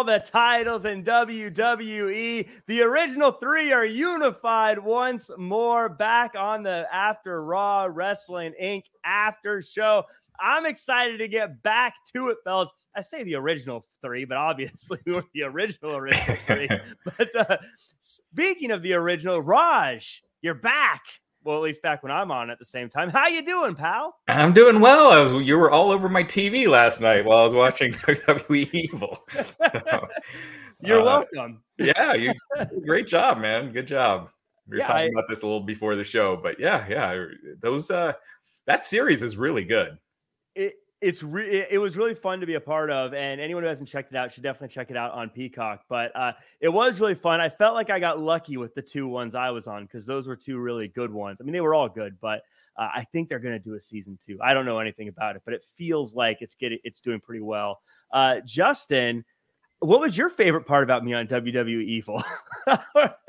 All the titles in WWE, the original three are unified once more back on the After Raw Wrestling Inc. after show. I'm excited to get back to it, fellas. I say the original three, but obviously we're the original original three. but uh, speaking of the original, Raj, you're back well, at least back when I'm on at the same time. How you doing, pal? I'm doing well. I was you were all over my TV last night while I was watching WWE Evil. So, You're uh, welcome. Yeah, you great job, man. Good job. We were Yeah, talking I- about this a little before the show, but yeah, yeah, those uh that series is really good. it it's re- it was really fun to be a part of and anyone who hasn't checked it out should definitely check it out on peacock but uh it was really fun. I felt like i got lucky with the two ones i was on because those were two really good ones. I mean they were all good but uh, i think they're going to do a season two. I don't know anything about it but it feels like it's getting it's doing pretty well. Uh justin what was your favorite part about me on wwe evil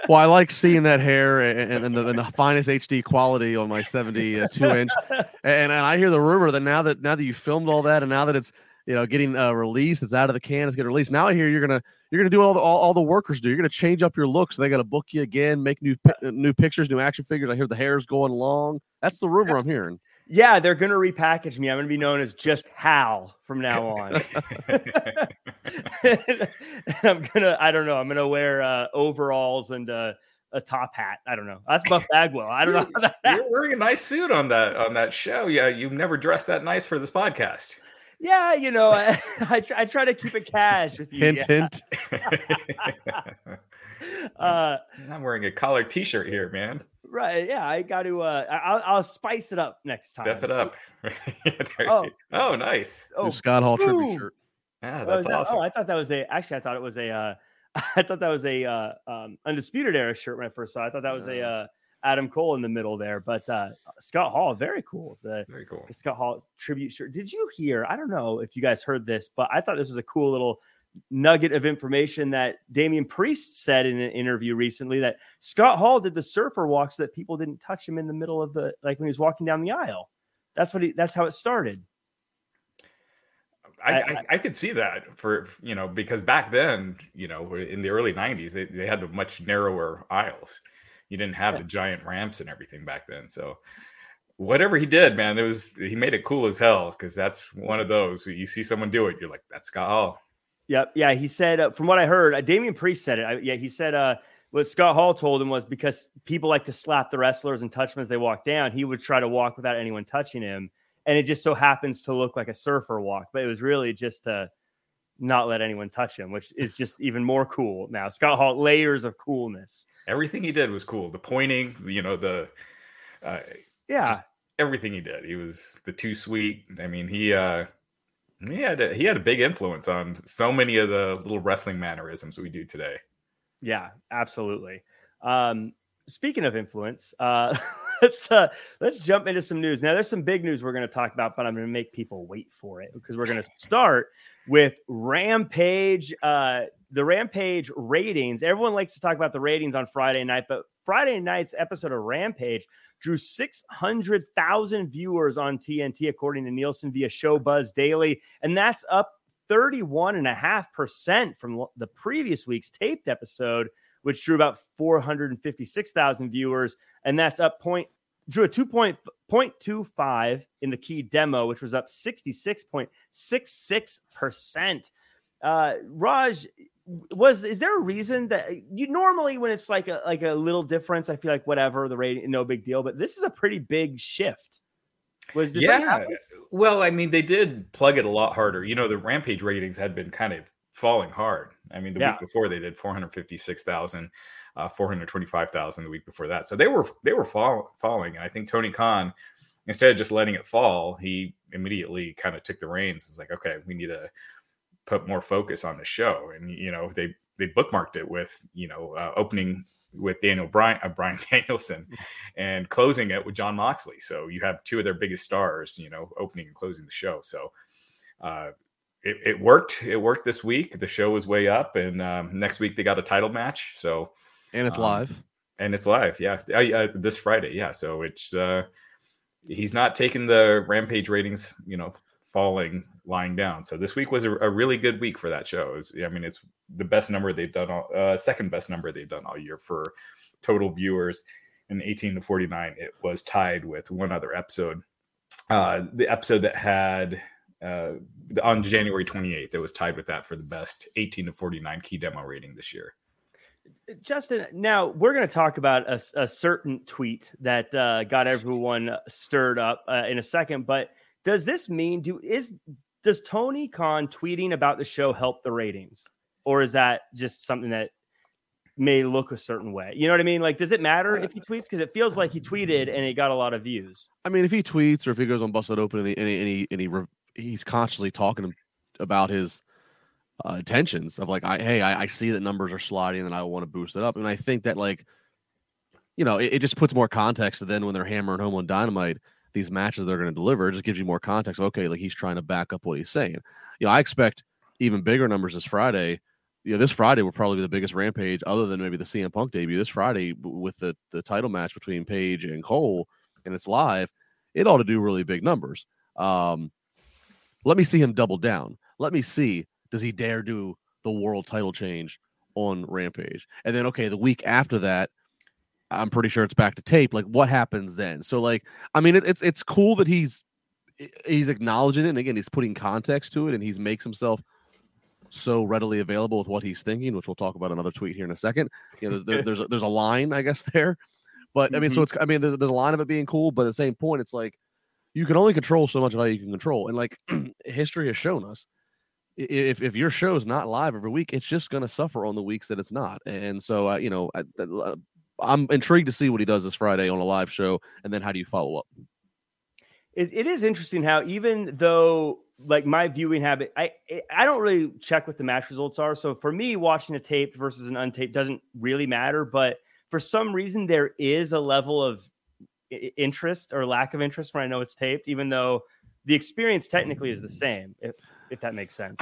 Well, I like seeing that hair and, and, and, the, and the finest HD quality on my 72 inch. And, and I hear the rumor that now that now that you filmed all that and now that it's you know getting uh, released, it's out of the can, it's getting released. Now I hear you're gonna you're gonna do all the all, all the workers do. You're gonna change up your looks. so they got to book you again, make new uh, new pictures, new action figures. I hear the hair's going long. That's the rumor I'm hearing. Yeah they're going to repackage me i'm going to be known as just hal from now on I'm gonna, I don't know, I'm gonna wear uh, overalls and uh, a top hat. I don't know. That's Buff Bagwell. I don't know. How that You're wearing a nice suit on that on that show. Yeah, you've never dressed that nice for this podcast. yeah, you know, I, I, try, I try to keep it cash with you. Hint, yeah. hint. Uh, I'm wearing a collared t-shirt here, man. Right. Yeah, I got to. Uh, I- I'll, I'll spice it up next time. Step it up. Oh. oh, nice. Oh, New Scott Hall tribute boom. shirt. Yeah, Oh, that's that- awesome. Oh, I thought that was a. Actually, I thought it was a. Uh, I thought that was a uh, um, undisputed era shirt when I first saw. it. I thought that was a Oh. uh, Adam Cole in the middle there, but uh, Scott Hall, very cool. The, Very cool. the Scott Hall tribute shirt. Did you hear? I don't know if you guys heard this, but I thought this was a cool little nugget of information that Damian Priest said in an interview recently that Scott Hall did the surfer walk so that people didn't touch him in the middle of the like when he was walking down the aisle. That's what he. That's how it started. I, I- I, could see that for you know because back then you know in the early 90s they, they had the much narrower aisles you didn't have Yeah. the giant ramps and everything back then so whatever he did man it was he made it cool as hell because that's one of those you see someone do it you're like that's Scott Hall Yep. Yeah. He said, uh, from what I heard, uh, Damian Priest said it. I, yeah. He said uh, what Scott Hall told him was because people like to slap the wrestlers and touch them as they walk down, he would try to walk without anyone touching him. And it just so happens to look like a surfer walk, but it was really just to not let anyone touch him, which is just even more cool now. Scott Hall, layers of coolness. Everything he did was cool. The pointing, you know, the uh, yeah, everything he did. He was the too sweet. I mean, he uh he had a, he had a big influence on so many of the little wrestling mannerisms we do today. Yeah, absolutely. Um, speaking of influence, uh, let's uh, let's jump into some news. Now, there's some big news we're going to talk about, but I'm going to make people wait for it because we're going to start with Rampage. Uh, the Rampage ratings. Everyone likes to talk about the ratings on Friday night, but Friday night's episode of Rampage drew 600,000 viewers on TNT, according to Nielsen via Showbuzz Daily, and that's up 31.5% from the previous week's taped episode, which drew about 456,000 viewers. And that's up point, drew a 2.25 in the key demo, which was up 66.66%. Uh, Raj, was is there a reason that you normally when it's like a like a little difference, I feel like whatever the rating, no big deal, but this is a pretty big shift. Was this yeah? Well, I mean, they did plug it a lot harder. You know, the Rampage ratings had been kind of falling hard. I mean, the yeah. week before they did 456,000, uh, 425,000 the week before that. So they were they were fall, falling. And I think Tony Khan, instead of just letting it fall, he immediately kind of took the reins. It's like, okay, we need to put more focus on the show. And you know, they they bookmarked it with you know uh, opening with Daniel Bryan, uh, Bryan Danielson, and closing it with Jon Moxley. So you have two of their biggest stars, you know, opening and closing the show. So uh, it, it, worked. It worked this week. The show was way up, and um, next week they got a title match. So and it's um, live. And it's live, yeah. Uh, this Friday, yeah. So it's uh, he's not taking the Rampage ratings, you know, falling lying down. So this week was a, a really good week for that show. Was, I mean, it's the best number they've done, all, uh, second best number they've done all year for total viewers. In 18 to 49, it was tied with one other episode. Uh, the episode that had uh, on January 28th, it was tied with that for the best 18 to 49 key demo rating this year. Justin, now we're going to talk about a, a certain tweet that uh, got everyone stirred up uh, in a second, but does this mean do is does Tony Khan tweeting about the show help the ratings, or is that just something that may look a certain way? You know what I mean? Like, does it matter if he tweets? Because it feels like he tweeted and it got a lot of views. I mean, if he tweets or if he goes on Busted Open and he and he, and he, and he he's consciously talking about his uh, intentions of like, I hey, I, I see that numbers are sliding and I want to boost it up, and I think that like, you know, it, it just puts more context to then when they're hammering home on Dynamite these matches they're going to deliver. It just gives you more context. Okay, like he's trying to back up what he's saying. You know, I expect even bigger numbers this Friday. You know, this Friday will probably be the biggest rampage, other than maybe the CM Punk debut. This Friday with the the title match between Page and Cole, and it's live. It ought to do really big numbers. Um, let me see him double down. Let me see does he dare do the world title change on Rampage, and then okay, the week after that I'm pretty sure it's back to tape. Like, what happens then? So, like, I mean, it, it's it's cool that he's he's acknowledging it, and again, he's putting context to it, and he's makes himself so readily available with what he's thinking, which we'll talk about another tweet here in a second. You know, there, there's a, there's a line, I guess, there, but I mean, mm-hmm. so it's I mean, there's, there's a line of it being cool, but at the same point, it's like you can only control so much of how you can control, and like history has shown us. If, if your show is not live every week, it's just going to suffer on the weeks that it's not. And so, uh, you know, uh, I'm intrigued to see what he does this Friday on a live show, and then how do you follow up? it, it is interesting how even though like my viewing habit, I I don't really check what the match results are. So for me, watching a taped versus an untaped doesn't really matter. But for some reason, there is a level of interest or lack of interest when I know it's taped, even though the experience technically is the same. If if that makes sense.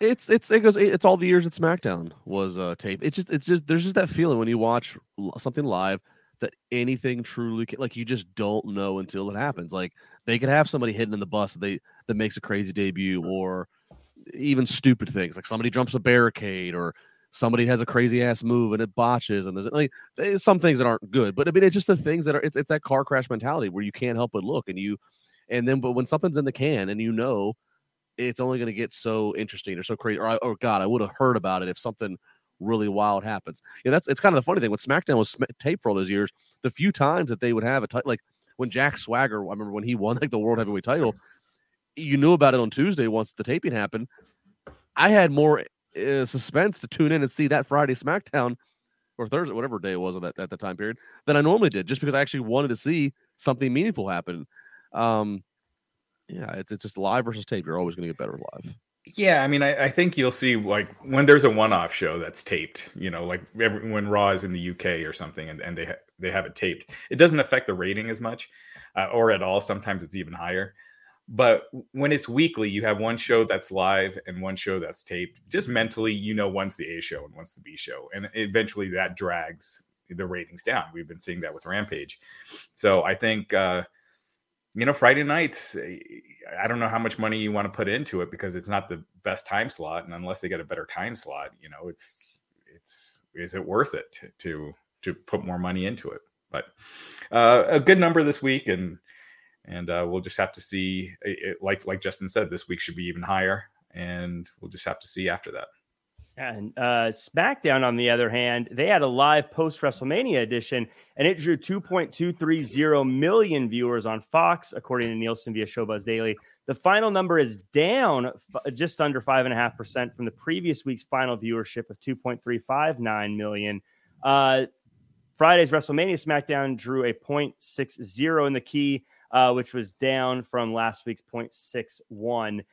it's it's it goes it's all the years that SmackDown was uh tape. It's just it's just there's just that feeling when you watch something live that anything truly can, like you just don't know until it happens. Like they could have somebody hidden in the bus that they that makes a crazy debut or even stupid things like somebody jumps a barricade or somebody has a crazy ass move and it botches and there's like some things that aren't good but i mean it's just the things that are it's, it's that car crash mentality where you can't help but look and you and then but when something's in the can and you know it's only going to get so interesting or so crazy. Or, or God, I would have heard about it if something really wild happens. Yeah, that's it's kind of the funny thing when SmackDown was taped for all those years. The few times that they would have a title, like when Jack Swagger, I remember when he won like the World Heavyweight title, you knew about it on Tuesday once the taping happened. I had more uh, suspense to tune in and see that Friday SmackDown or Thursday, whatever day it was at that at the time period, than I normally did, just because I actually wanted to see something meaningful happen. Um, yeah, it's it's just live versus tape. You're always going to get better live. Yeah, I mean, I, I, think you'll see like when there's a one-off show that's taped, you know, like every, when Raw is in the UK or something, and, and they ha- they have it taped, it doesn't affect the rating as much, uh, or at all. Sometimes it's even higher. But when it's weekly, you have one show that's live and one show that's taped. Just mentally, you know, one's the A show and one's the B show, and eventually that drags the ratings down. We've been seeing that with Rampage. So I think, uh, you know, Friday nights. Eh, I don't know how much money you want to put into it because it's not the best time slot, and unless they get a better time slot, you know, it's it's is it worth it to to, put more money into it? But uh, a good number this week, and and uh, we'll just have to see. It, like like Justin said, this week should be even higher, and we'll just have to see after that. And uh, SmackDown, on the other hand, they had a live post WrestleMania edition, and it drew 2.230 million viewers on Fox, according to Nielsen via Showbuzz Daily. The final number is down f- just under five and a half percent from the previous week's final viewership of 2.359 million. Uh, Friday's WrestleMania SmackDown drew a 0.60 in the key uh, which was down from last week's 0.61.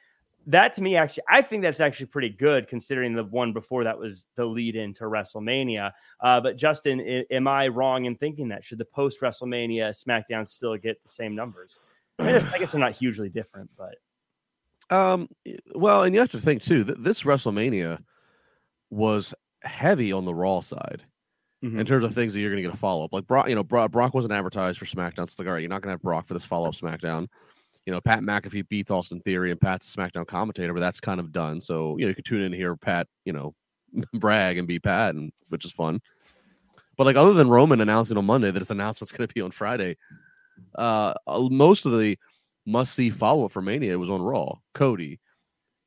That to me, actually, I think that's actually pretty good considering the one before that was the lead into WrestleMania. Uh, but Justin, I- am I wrong in thinking that? Should the post WrestleMania SmackDown still get the same numbers? I, mean, I guess they're not hugely different, but. Um, well, and you have to think too that this WrestleMania was heavy on the Raw side mm-hmm. in terms of things that you're going to get a follow up. Like Brock, you know, Brock, Brock wasn't advertised for SmackDown. It's like, all right, you're not going to have Brock for this follow up SmackDown. You know, Pat McAfee beats Austin Theory, and Pat's a SmackDown commentator, but that's kind of done. So you know, you could tune in here, Pat, you know, brag and be Pat, and which is fun. But like, other than Roman announcing on Monday that his announcement's going to be on Friday, uh, most of the must see follow up for Mania was on Raw. Cody,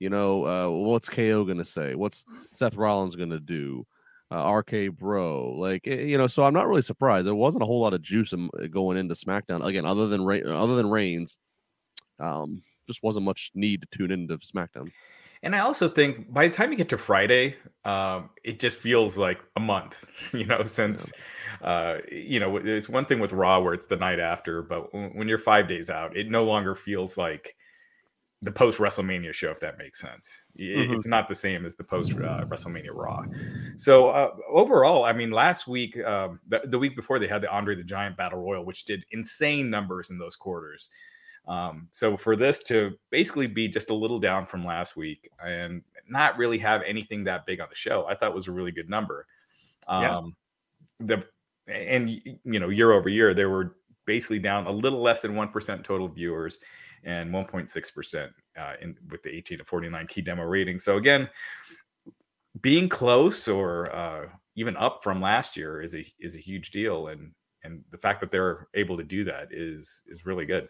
you know, uh, what's KO going to say? What's Seth Rollins going to do? uh, RK Bro. Like eh, you know, so I'm not really surprised. There wasn't a whole lot of juice going into SmackDown again, other than other than Reigns. Um, just wasn't much need to tune into SmackDown. And I also think by the time you get to Friday, um, it just feels like a month, you know, since, yeah. uh, you know, it's one thing with Raw where it's the night after, but when you're five days out, it no longer feels like the post WrestleMania show, if that makes sense. Mm-hmm. It's not the same as the post uh, WrestleMania Raw. So uh, overall, I mean, last week, um, the, the, week before, they had the Andre the Giant Battle Royal, which did insane numbers in those quarters. Um, so for this to basically be just a little down from last week and not really have anything that big on the show, I thought was a really good number. Um, yeah. The and you know year over year, they were basically down a little less than one percent total viewers and 1.6% uh, in with the 18 to 49 key demo rating. So again, being close or uh, even up from last year is a is a huge deal, and and the fact that they're able to do that is is really good.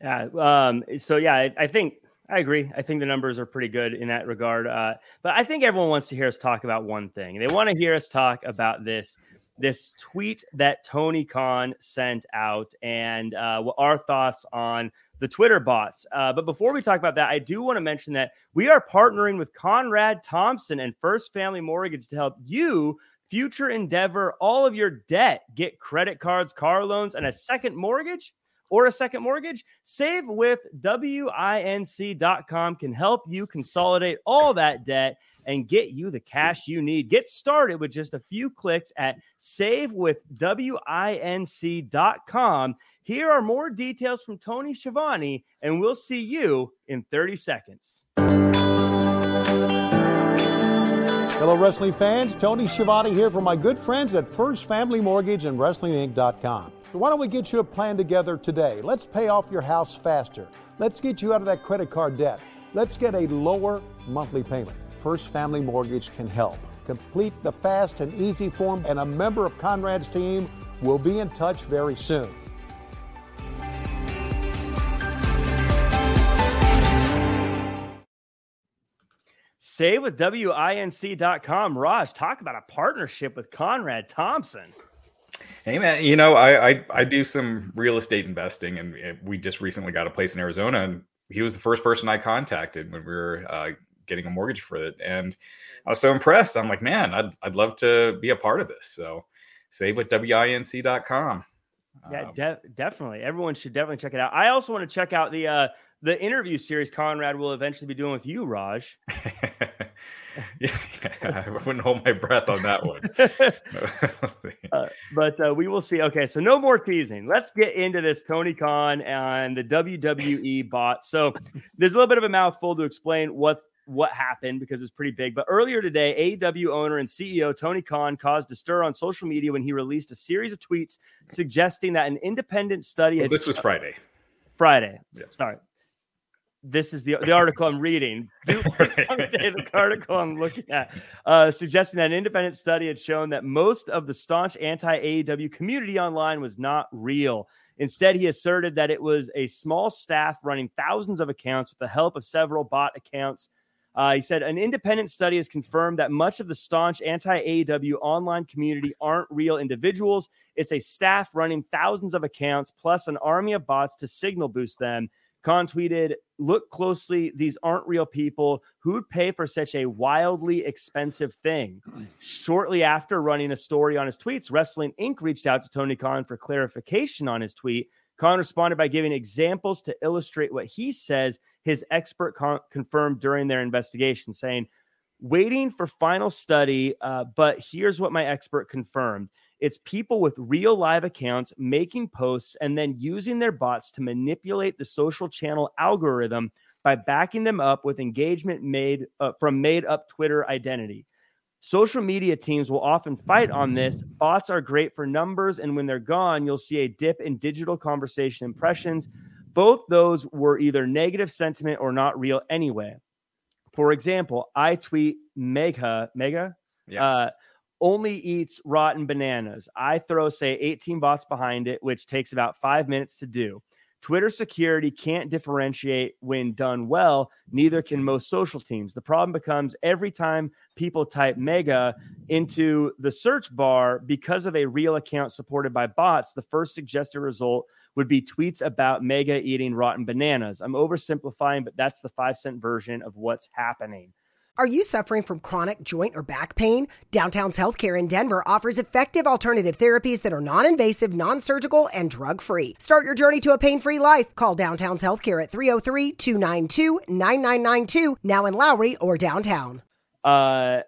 Yeah. Um, so yeah, I, I think I agree. I think the numbers are pretty good in that regard. Uh, but I think everyone wants to hear us talk about one thing. They want to hear us talk about this this tweet that Tony Khan sent out and uh, our thoughts on the Twitter bots. Uh, but before we talk about that, I do want to mention that we are partnering with Conrad Thompson and First Family Mortgage to help you future endeavor all of your debt. Get credit cards, car loans, and a second mortgage or a second mortgage? Save with WINC.com can help you consolidate all that debt and get you the cash you need. Get started with just a few clicks at savewithwinc.com. Here are more details from Tony Schiavone, and we'll see you in 30 seconds. Hello, wrestling fans. Tony Schiavone here from my good friends at First Family Mortgage and WrestlingInc.com. So why don't we get you a plan together today? Let's pay off your house faster. Let's get you out of that credit card debt. Let's get a lower monthly payment. First Family Mortgage can help. Complete the fast and easy form, and a member of Conrad's team will be in touch very soon. Save with WINC.com. Raj, talk about a partnership with Conrad Thompson. Hey man, you know I, I, I do some real estate investing, and eh, we just recently got a place in Arizona, and he was the first person I contacted when we were uh, getting a mortgage for it, and I was so impressed. I'm like, man, I'd I'd love to be a part of this. So, save with winc.com. Yeah, um, de- definitely. Everyone should definitely check it out. I also want to check out the uh, the interview series Conrad will eventually be doing with you, Raj. yeah, I wouldn't hold my breath on that one. uh, but uh, we will see. Okay, so no more teasing. Let's get into this Tony Khan and the WWE bot. So there's a little bit of a mouthful to explain what what happened because it was pretty big. But earlier today, AEW owner and CEO Tony Khan caused a stir on social media when he released a series of tweets suggesting that an independent study. Well, this was Friday. Friday. Yeah. Sorry this is the the article I'm reading. the article I'm looking at, uh, suggesting that an independent study had shown that most of the staunch anti AEW community online was not real. Instead, he asserted that it was a small staff running thousands of accounts with the help of several bot accounts. Uh, he said an independent study has confirmed that much of the staunch anti AEW online community aren't real individuals. It's a staff running thousands of accounts plus an army of bots to signal boost them. Khan tweeted, Look closely. These aren't real people. Who would pay for such a wildly expensive thing? Shortly after running a story on his tweets, Wrestling Inc. reached out to Tony Khan for clarification on his tweet. Khan responded by giving examples to illustrate what he says his expert con- confirmed during their investigation, saying, Waiting for final study, uh, but here's what my expert confirmed. It's people with real live accounts making posts and then using their bots to manipulate the social channel algorithm by backing them up with engagement made uh, from made up Twitter identity. Social media teams will often fight on this. Bots are great for numbers, and when they're gone, you'll see a dip in digital conversation impressions. Both those were either negative sentiment or not real anyway. For example, I tweet Mega, Mega, yeah. uh, only eats rotten bananas. I throw, say, 18 bots behind it, which takes about five minutes to do. Twitter security can't differentiate when done well, neither can most social teams. The problem becomes every time people type mega into the search bar because of a real account supported by bots, the first suggested result would be tweets about mega eating rotten bananas. I'm oversimplifying, but that's the five cent version of what's happening. Are you suffering from chronic joint or back pain? Downtown's Healthcare in Denver offers effective alternative therapies that are non invasive, non surgical, and drug free. Start your journey to a pain free life. Call Downtown's Healthcare at 303 292 9992, now in Lowry or downtown. Uh,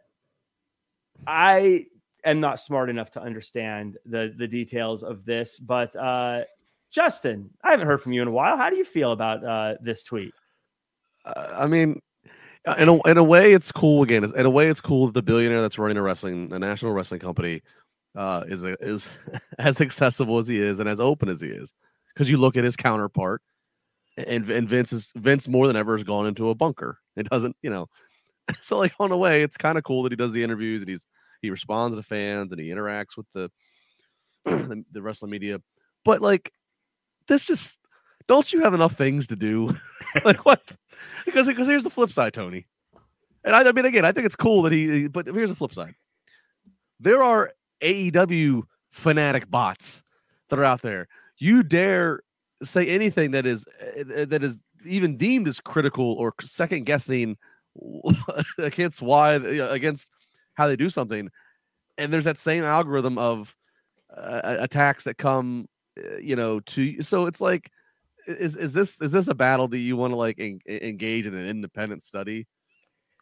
I am not smart enough to understand the, the details of this, but uh, Justin, I haven't heard from you in a while. How do you feel about uh, this tweet? Uh, I mean, in a, in a way, it's cool. Again, in a way, it's cool that the billionaire that's running a wrestling, a national wrestling company, uh, is is as accessible as he is and as open as he is. Because you look at his counterpart, and, and Vince is Vince more than ever has gone into a bunker. It doesn't, you know. So like on a way, it's kind of cool that he does the interviews and he's he responds to fans and he interacts with the the, the wrestling media. But like, this just don't you have enough things to do? like what? Because because here's the flip side, Tony. And I, I mean, again, I think it's cool that he. But here's the flip side. There are AEW fanatic bots that are out there. You dare say anything that is eh, that is even deemed as critical or second guessing against why against how they do something, and there's that same algorithm of uh, attacks that come, eh, you know, to so it's like is is this is this a battle that you want to like en- engage in an independent study?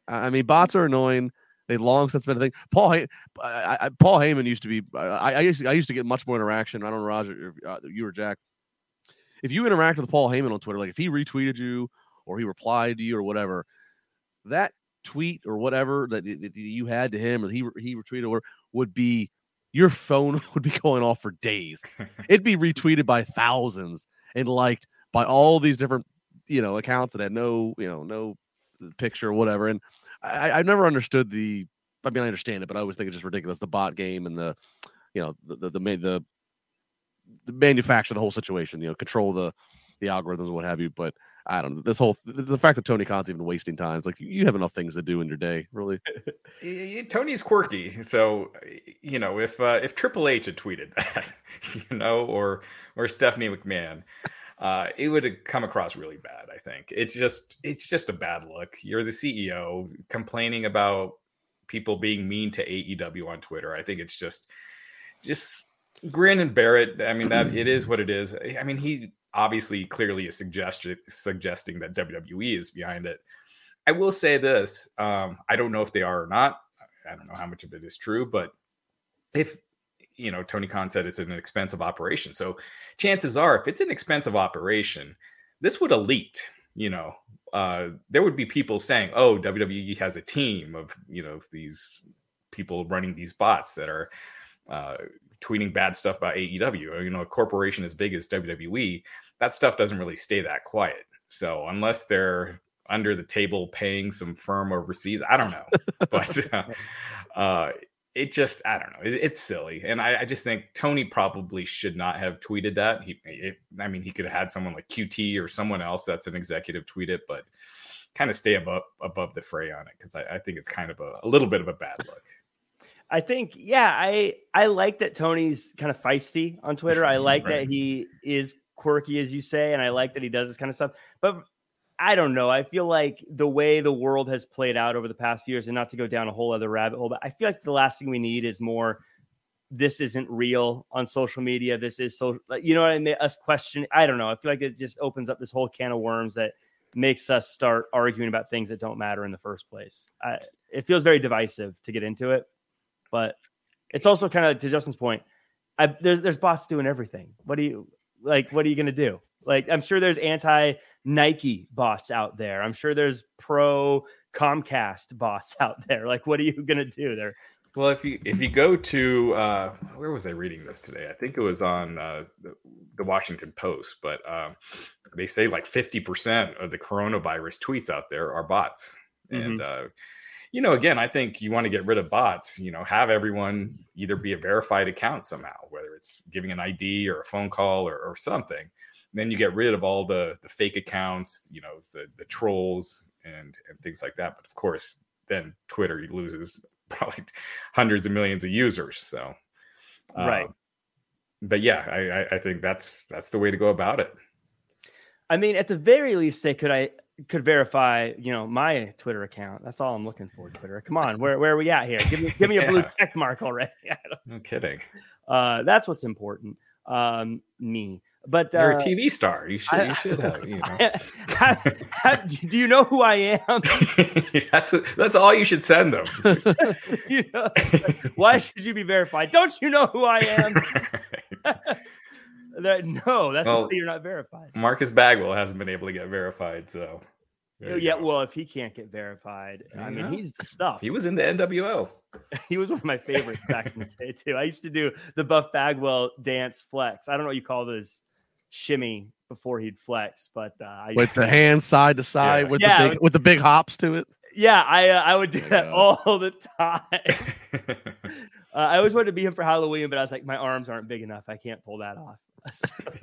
I mean, bots are annoying. They long since been a thing. Paul, I, I, Paul Heyman used to be. I, I used to, I used to get much more interaction. I don't know, Roger, uh, you or Jack. If you interact with Paul Heyman on Twitter, like if he retweeted you or he replied to you or whatever, that tweet or whatever that, that you had to him or he he retweeted or would be your phone would be going off for days. It'd be retweeted by thousands and liked by all these different you know accounts that had no you know no uh, picture or whatever. And I, I've never understood the. I mean, I understand it, but I always think it's just ridiculous. The bot game and the, you know, the the the, the, the manufacture the whole situation. You know, control the the algorithms what have you. But I don't know this whole the fact that Tony Khan's even wasting time. It's like you have enough things to do in your day, really. Tony's quirky, so you know if uh, if Triple H had tweeted that, you know, or or Stephanie McMahon, uh, it would have come across really bad. I think it's just it's just a bad look. You're the CEO complaining about people being mean to AEW on Twitter. I think it's just just grin and bear it. I mean that it is what it is. I mean he obviously clearly is suggestion suggesting that WWE is behind it. I will say this: um, I don't know if they are or not. I don't know how much of it is true, but if you know, Tony Khan said it's an expensive operation, so chances are, if it's an expensive operation, this would elite. You know, uh, there would be people saying, "Oh, WWE has a team of you know these people running these bots that are uh, tweeting bad stuff about AEW. You know, a corporation as big as WWE, that stuff doesn't really stay that quiet. So unless they're under the table paying some firm overseas, I don't know. but uh, uh, it just, I don't know. It, it's silly, and I, I, just think Tony probably should not have tweeted that. He, it, I mean, he could have had someone like QT or someone else that's an executive tweet it, but kind of stay above above the fray on it because I, I, think it's kind of a, a little bit of a bad look. I think, yeah, I I like that Tony's kind of feisty on Twitter. I like right. that he is quirky, as you say, and I like that he does this kind of stuff. But I don't know. I feel like the way the world has played out over the past few years, and not to go down a whole other rabbit hole, but I feel like the last thing we need is more. This isn't real on social media. This is so, you know what I mean? Us question. I don't know. I feel like it just opens up this whole can of worms that makes us start arguing about things that don't matter in the first place. I, it feels very divisive to get into it. But it's also kind of to Justin's point. I, there's there's bots doing everything. What do you like? What are you going to do? Like I'm sure there's anti Nike bots out there. I'm sure there's pro Comcast bots out there. Like what are you going to do? There. Well, if you if you go to uh, where was I reading this today? I think it was on uh, the, the, Washington Post, but um, they say like fifty percent of the coronavirus tweets out there are bots, mm-hmm. and uh, you know, again, I think you want to get rid of bots, you know, have everyone either be a verified account somehow, whether it's giving an ID or a phone call or, or something. And then you get rid of all the the fake accounts, you know, the the trolls and and things like that. But of course, then Twitter loses probably hundreds of millions of users. So, right. Um, but yeah, I, I think that's that's the way to go about it. I mean, at the very least, they could I could verify, you know, my Twitter account. That's all I'm looking for. Twitter. Come on, where where are we at here? Give me give me a blue check mark already. no kidding. Uh, that's what's important. Um, me. But uh, you're a uh, TV star. You should. I, you should have. You know. I, I, do you know who I am? that's what, that's all you should send them. you know, why should you be verified? Don't you know who I am? That, no, that's well, you're not verified. Marcus Bagwell hasn't been able to get verified, so. Yeah, go. well, if he can't get verified, I mean, he's the stuff. He was in the NWO. he was one of my favorites back in the day too. I used to do the Buff Bagwell dance flex. I don't know what you call this shimmy before he'd flex, but uh, I, with the hands side to side yeah. with yeah, the big with the big hops to it. Yeah, I uh, I would do that all the time. uh, I always wanted to be him for Halloween, but I was like, my arms aren't big enough. I can't pull that off.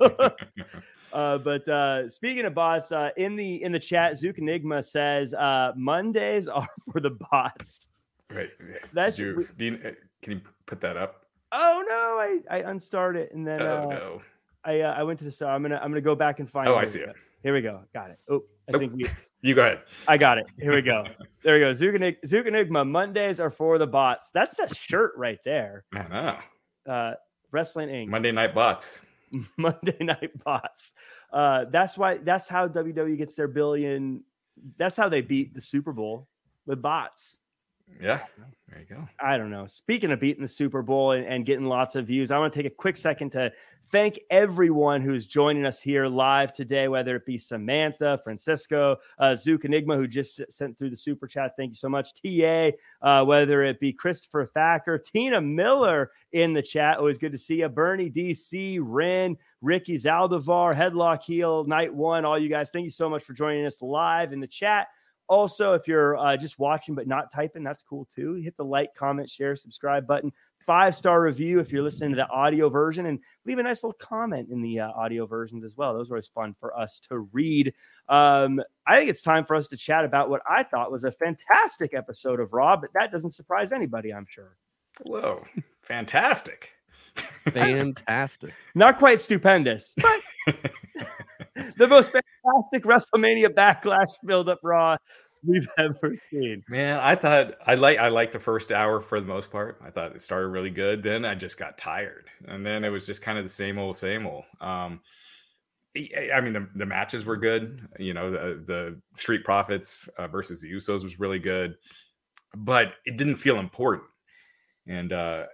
uh, but uh, speaking of bots, uh, in the in the chat, Zook Enigma says uh, Mondays are for the bots. Right. That's you, you, uh, can you put that up? Oh no, I I unstarted it and then oh, uh, no. I I went to the star. I'm gonna I'm gonna go back and find. Oh, I see it. Here we go. Got it. Oh, I oh, think we. You go ahead. I got it. Here we go. there we go. Zook Enigma. Mondays are for the bots. That's a shirt right there. I know. Uh, Wrestling Inc. Monday Night Bots. Monday Night Bots. Uh, that's why. That's how WWE gets their billion. That's how they beat the Super Bowl with bots. Yeah, there you go. I don't know. Speaking of beating the Super Bowl and, and getting lots of views, I want to take a quick second to thank everyone who's joining us here live today, whether it be Samantha, Francisco, uh, Zook Enigma, who just sent through the super chat. Thank you so much. TA, uh, whether it be Christopher Thacker, Tina Miller in the chat. Always good to see you. Bernie DC, Ren, Ricky Zaldivar, Headlock Heel, Night One, all you guys. Thank you so much for joining us live in the chat. Also, if you're uh, just watching but not typing, that's cool too. Hit the like, comment, share, subscribe button five star review if you're listening to the audio version, and leave a nice little comment in the uh, audio versions as well. Those are always fun for us to read. Um, I think it's time for us to chat about what I thought was a fantastic episode of Raw, but that doesn't surprise anybody, I'm sure. Whoa, fantastic! Fantastic. Not quite stupendous, but the most fantastic WrestleMania backlash build up Raw we've ever seen. Man, I thought I like I liked the first hour for the most part. I thought it started really good. Then I just got tired, and then it was just kind of the same old, same old. Um, I mean, the, the matches were good. You know, the the Street Profits uh, versus the Usos was really good, but it didn't feel important. And uh,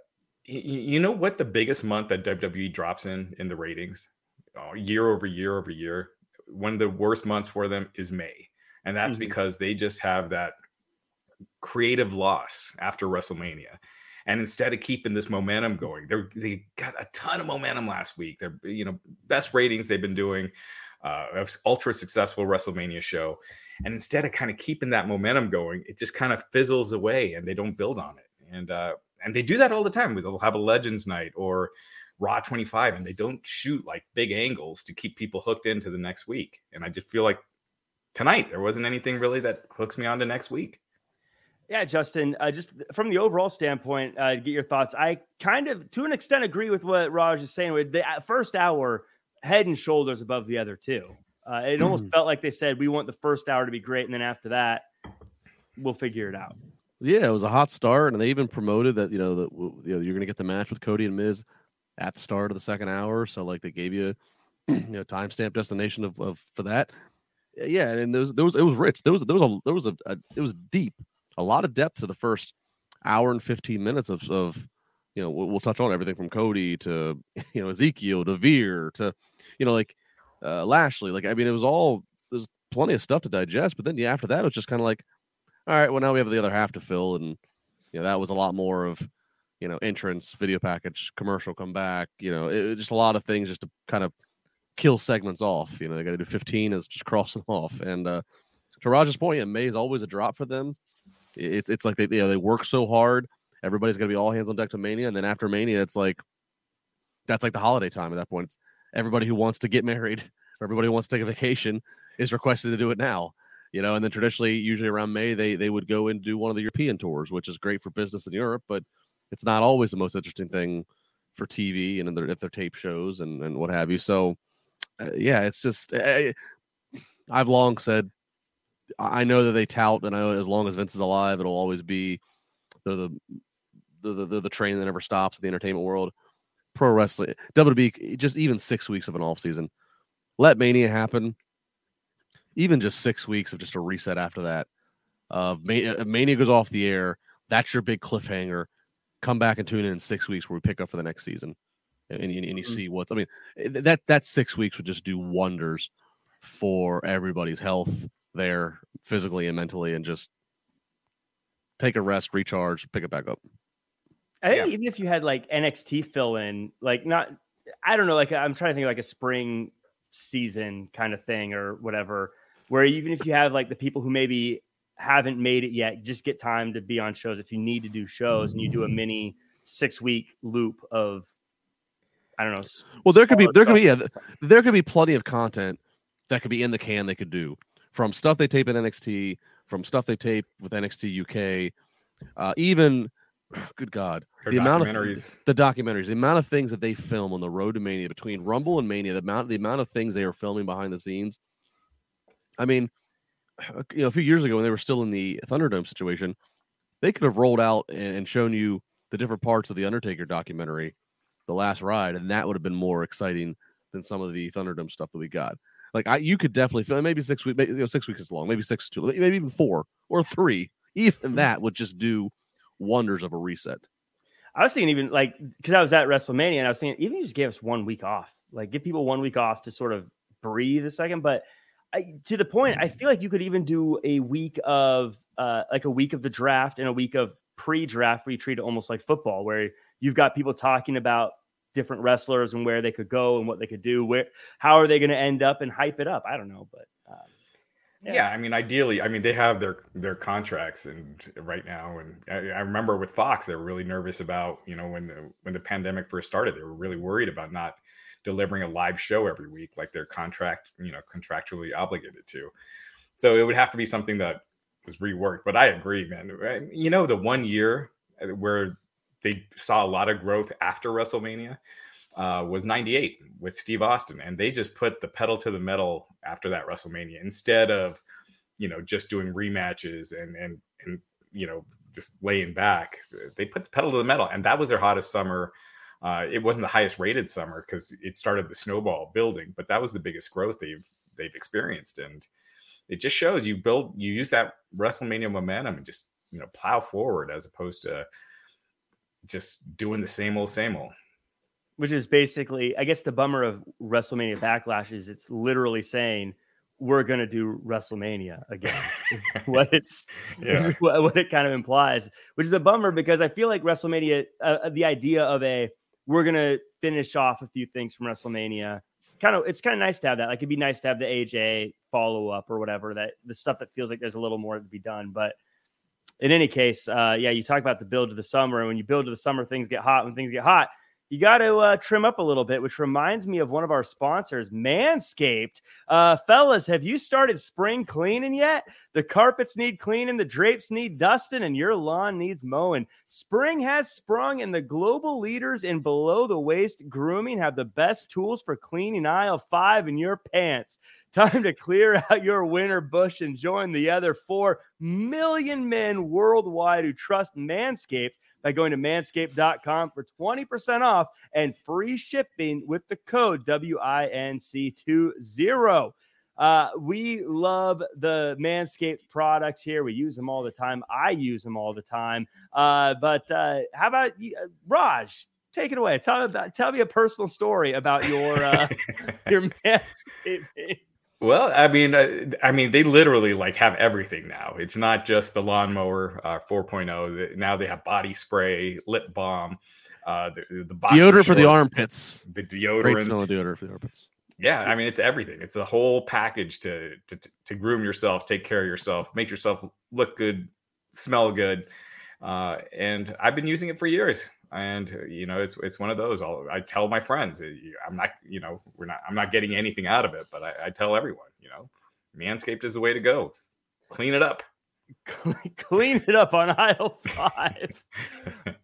you know what? The biggest month that WWE drops in in the ratings, oh, year over year over year, one of the worst months for them is May, and that's mm-hmm. because they just have that creative loss after WrestleMania. And instead of keeping this momentum going, they they got a ton of momentum last week. They're you know best ratings they've been doing, uh, ultra successful WrestleMania show, and instead of kind of keeping that momentum going, it just kind of fizzles away, and they don't build on it. And uh, and they do that all the time. They'll have a Legends night or Raw 25, and they don't shoot like big angles to keep people hooked into the next week. And I just feel like tonight there wasn't anything really that hooks me on to next week. Yeah, Justin, uh, just from the overall standpoint, uh, get your thoughts. I kind of, to an extent, agree with what Raj is saying. With the first hour, head and shoulders above the other two. Uh, it almost felt like they said, we want the first hour to be great. And then after that, we'll figure it out. Yeah, it was a hot start, and they even promoted that you know that you know you're going to get the match with Cody and Miz at the start of the second hour. So like they gave you, you know, timestamp destination of, of for that. Yeah, and there was there was it was rich. There was there was a there was a, a it was deep, a lot of depth to the first hour and fifteen minutes of of you know we'll, we'll touch on everything from Cody to you know Ezekiel to Veer to you know like uh Lashley. Like I mean, it was all there's plenty of stuff to digest. But then yeah, after that, it was just kind of like all right, well now we have the other half to fill, and you know that was a lot more of you know entrance, video package, commercial come back. You know, it, just a lot of things just to kind of kill segments off. You know, they got to do 15 is just crossing off. And uh, to Roger's point, yeah, May is always a drop for them. It's it's like they you know, they work so hard. Everybody's gonna be all hands on deck to Mania, and then after Mania, it's like that's like the holiday time at that point. It's everybody who wants to get married or everybody who wants to take a vacation is requested to do it now you know, and then traditionally, usually around May, they they would go and do one of the European tours, which is great for business in Europe, but it's not always the most interesting thing for TV and if they're tape shows and and what have you. So, uh, yeah, it's just uh, I've long said I know that they tout, and I know as long as Vince is alive, it'll always be they're the the the, the train that never stops in the entertainment world. Pro wrestling, WWE, just even six weeks of an off season. Let Mania happen even just six weeks of just a reset after that. Uh, Mania, Mania goes off the air. That's your big cliffhanger. Come back and tune in in six weeks where we pick up for the next season, and, and, and you mm-hmm. see what's. I mean, that that six weeks would just do wonders for everybody's health there, physically and mentally, and just take a rest, recharge, pick it back up. I think yeah. even if you had like NXT fill in, like not, I don't know, like I'm trying to think like a spring season kind of thing or whatever where even if you have like the people who maybe haven't made it yet, just get time to be on shows. If you need to do shows and you do a mini six week loop of I don't know. Well, there could be there could be yeah, there could be plenty of content that could be in the can they could do from stuff they tape in NXT, from stuff they tape with NXT UK, uh, even good God, the amount of the documentaries, the amount of things that they film on the road to Mania between Rumble and Mania, the amount the amount of things they are filming behind the scenes. I mean, you know, a few years ago when they were still in the Thunderdome situation, they could have rolled out and shown you the different parts of the Undertaker documentary, The Last Ride, and that would have been more exciting than some of the Thunderdome stuff that we got. Like I, you could definitely feel maybe six weeks, maybe, you know, six weeks is long, maybe six two, maybe even four or three. Even mm-hmm. that would just do wonders of a reset. I was thinking even like because I was at WrestleMania and I was thinking even you just give us one week off, like give people one week off to sort of breathe a second. But I, to the point, I feel like you could even do a week of uh, like a week of the draft and a week of pre-draft where you treat it almost like football, where you've got people talking about different wrestlers and where they could go and what they could do. Where how are they going to end up and hype it up? I don't know, but. Um, Yeah. yeah. I mean, ideally, I mean, they have their their contracts and right now, and I, I, remember with Fox, they were really nervous about you know when the when the pandemic first started, they were really worried about not delivering a live show every week like their contract you know contractually obligated to. So it would have to be something that was reworked. But I agree, man. You know, the one year uh, where they saw a lot of growth after WrestleMania uh, was 98 with Steve Austin. And they just put the pedal to the metal after that WrestleMania instead of, you know, just doing rematches and, and, and, you know, just laying back. They put the pedal to the metal. And that was their hottest summer. Uh, it wasn't the highest rated summer because it started the snowball building, but that was the biggest growth they've they've experienced. And it just shows you build you use that WrestleMania momentum and just you know plow forward as opposed to just doing the same old same old which is basically, I guess, the bummer of WrestleMania Backlash is it's literally saying we're going to do WrestleMania again. what it's yeah. what it kind of implies, which is a bummer because I feel like WrestleMania, uh, uh the idea of a we're to finish off a few things from WrestleMania, kind of it's kind of nice to have that. Like it'd be nice to have the AJ follow up or whatever that the stuff that feels like there's a little more to be done, but. In any case, uh, yeah, you talk about the build to the summer, and when you build to the summer, things get hot. When things get hot, you got to uh, trim up a little bit, which reminds me of one of our sponsors, Manscaped. Uh, fellas, have you started spring cleaning yet? The carpets need cleaning, the drapes need dusting, and your lawn needs mowing. Spring has sprung, and the global leaders in below the waist grooming have the best tools for cleaning aisle five in your pants. Time to clear out your winter bush and join the other 4 million men worldwide who trust Manscaped by going to manscaped.com for 20% off and free shipping with the code WINC20. Uh, we love the Manscaped products here. We use them all the time. I use them all the time. Uh, but uh, how about you, uh, Raj? Take it away. Tell about, tell me a personal story about your uh, your Manscaped. Well, I mean, uh, I mean, they literally like have everything now. It's not just the lawnmower uh, 4.0. Now they have body spray, lip balm, uh, the, the deodorant shorts, for the armpits, the deodorant, Great smell of deodorant for the armpits. Yeah, I mean, it's everything. It's a whole package to to to groom yourself, take care of yourself, make yourself look good, smell good. Uh, and I've been using it for years and uh, you know it's it's one of those I'll, i tell my friends i'm not you know we're not i'm not getting anything out of it but I, I tell everyone you know manscaped is the way to go. Clean it up. Clean it up on aisle five.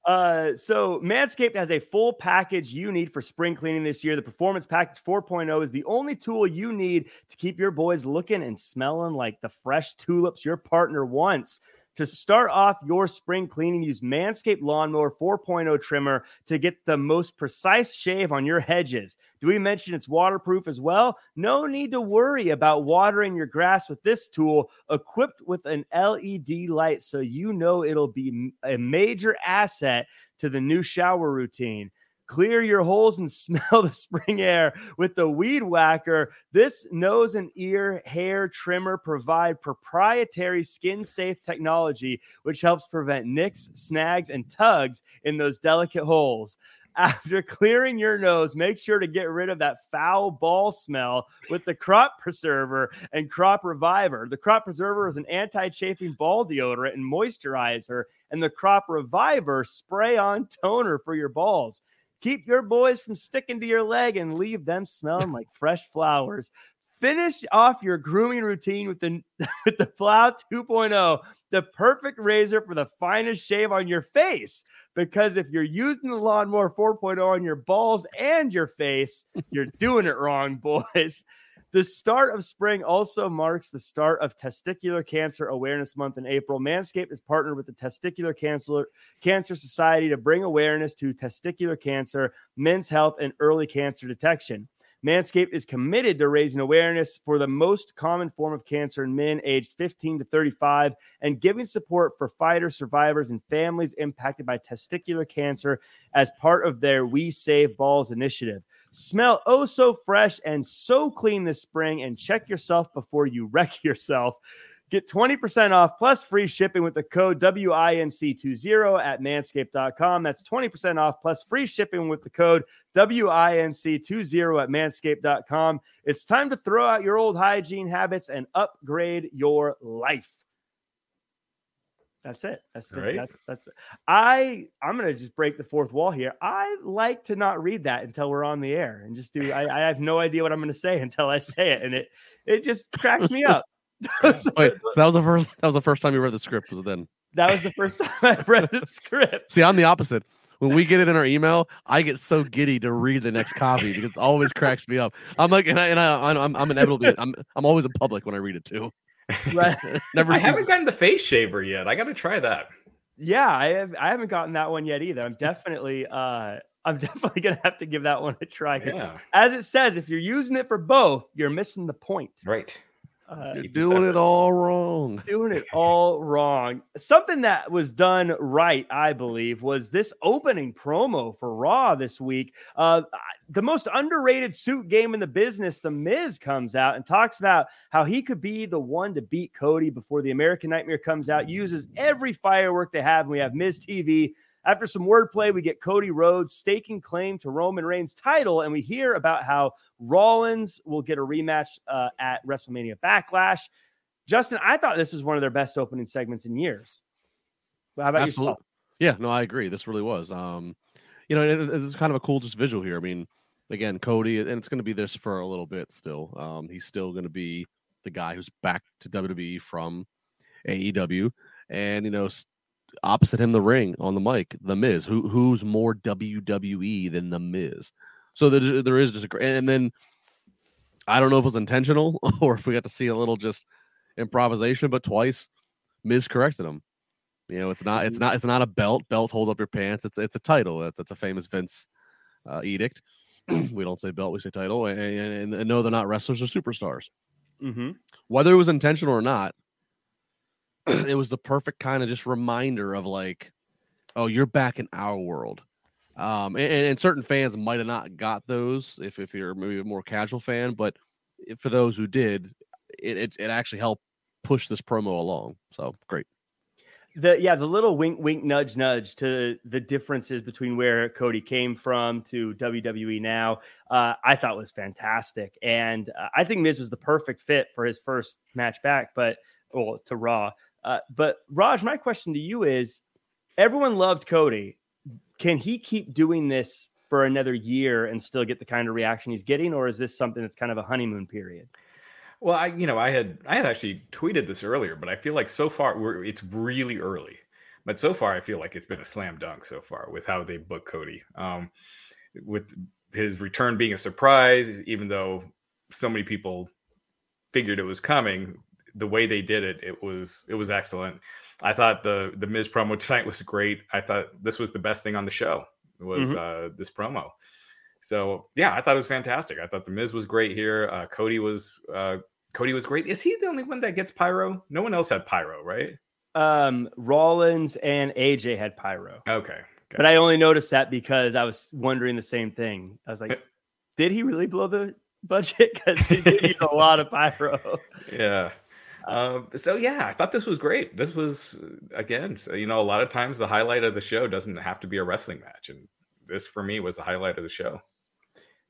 Uh, so manscaped has a full package you need for spring cleaning this year. The performance package 4.0 is the only tool you need to keep your boys looking and smelling like the fresh tulips your partner wants to start off your spring cleaning, use Manscaped Lawnmower 4.0 trimmer to get the most precise shave on your hedges. Do we mention it's waterproof as well? No need to worry about watering your grass with this tool, equipped with an LED light so you know it'll be a major asset to the new shower routine. Clear your holes and smell the spring air with the Weed Whacker. This nose and ear hair trimmer provide proprietary skin safe technology, which helps prevent nicks, snags, and tugs in those delicate holes. After clearing your nose, make sure to get rid of that foul ball smell with the Crop Preserver and Crop Reviver. The Crop Preserver is an anti chafing ball deodorant and moisturizer, and the Crop Reviver spray on toner for your balls. Keep your boys from sticking to your leg and leave them smelling like fresh flowers. Finish off your grooming routine with the with the Plow 2.0, the perfect razor for the finest shave on your face. Because if you're using the lawnmower 4.0 on your balls and your face, you're doing it wrong, boys. The start of spring also marks the start of Testicular Cancer Awareness Month in April. Manscaped is partnered with the Testicular Cancer, Cancer Society to bring awareness to testicular cancer, men's health, and early cancer detection. Manscaped is committed to raising awareness for the most common form of cancer in men aged 15 to 35 and giving support for fighters, survivors, and families impacted by testicular cancer as part of their We Save Balls initiative. Smell oh so fresh and so clean this spring and check yourself before you wreck yourself. Get 20% off plus free shipping with the code WINC20 at manscaped.com. That's 20% off plus free shipping with the code WINC20 at manscaped.com. It's time to throw out your old hygiene habits and upgrade your life. That's it. That's it. Right. That's, that's it. I I'm gonna just break the fourth wall here. I like to not read that until we're on the air and just do. I, I have no idea what I'm gonna say until I say it, and it it just cracks me up. So Wait, so that was the first. That was the first time you read the script. Was then? that was the first time I read the script. See, I'm the opposite. When we get it in our email, I get so giddy to read the next copy because it always cracks me up. I'm like, and I and I, I'm I'm inevitably I'm I'm always in public when I read it too. Right. Never. I haven't gotten the face shaver yet. I got to try that. Yeah, I have. I haven't gotten that one yet either. I'm definitely. uh I'm definitely gonna have to give that one a try. Yeah, As it says, if you're using it for both, you're missing the point. right. Uh, You're doing it all wrong. doing it all wrong. Something that was done right, I believe, was this opening promo for Raw this week. Uh, the most underrated suit game in the business, The Miz, comes out and talks about how he could be the one to beat Cody before the American Nightmare comes out. Uses every firework they have, and we have Miz TV. After some wordplay, we get Cody Rhodes staking claim to Roman Reigns' title, and we hear about how Rollins will get a rematch uh, at WrestleMania Backlash. Justin, I thought this was one of their best opening segments in years. How about Absolutely. Yeah, no, I agree. This really was. Um, you know, it, it's kind of a cool just visual here. I mean, again, Cody, and it's going to be this for a little bit still. Um, he's still going to be the guy who's back to WWE from AEW, and you know, opposite him, the ring on the mic, the Miz. Who who's more WWE than the Miz? So there, there is just a, and then I don't know if it was intentional or if we got to see a little just improvisation, but twice Miz corrected him. You know, it's not it's not it's not a belt. Belt hold up your pants. It's it's a title. That's, that's a famous Vince uh, edict. we don't say belt, we say title. And, and, and no, they're not wrestlers or superstars. Mm-hmm. Whether it was intentional or not, it was the perfect kind of just reminder of like, oh, you're back in our world. Um, and, and certain fans might have not got those if if you're maybe a more casual fan, but for those who did, it it, it actually helped push this promo along. So great. The yeah, the little wink, wink, nudge, nudge to the differences between where Cody came from to WWE now, uh, I thought was fantastic, and uh, I think Miz was the perfect fit for his first match back, but well to Raw. Uh, but Raj, my question to you is: Everyone loved Cody. Can he keep doing this for another year and still get the kind of reaction he's getting, or is this something that's kind of a honeymoon period? Well, I you know I had I had actually tweeted this earlier, but I feel like so far it's really early. But so far, I feel like it's been a slam dunk so far with how they book Cody. Um, with his return being a surprise, even though so many people figured it was coming, the way they did it, it was it was excellent. I thought the the Miz promo tonight was great. I thought this was the best thing on the show was uh, this promo. So yeah, I thought it was fantastic. I thought the Miz was great here. Uh, Cody was uh, Cody was great. Is he the only one that gets pyro? No one else had pyro, right? Um, Rollins and AJ had pyro. Okay, But I only noticed that because I was wondering the same thing. I was like, did he really blow the budget? Because he did use a lot of pyro. yeah. Um, so yeah, I thought this was great. This was again, you know, a lot of times the highlight of the show doesn't have to be a wrestling match, and this for me was the highlight of the show.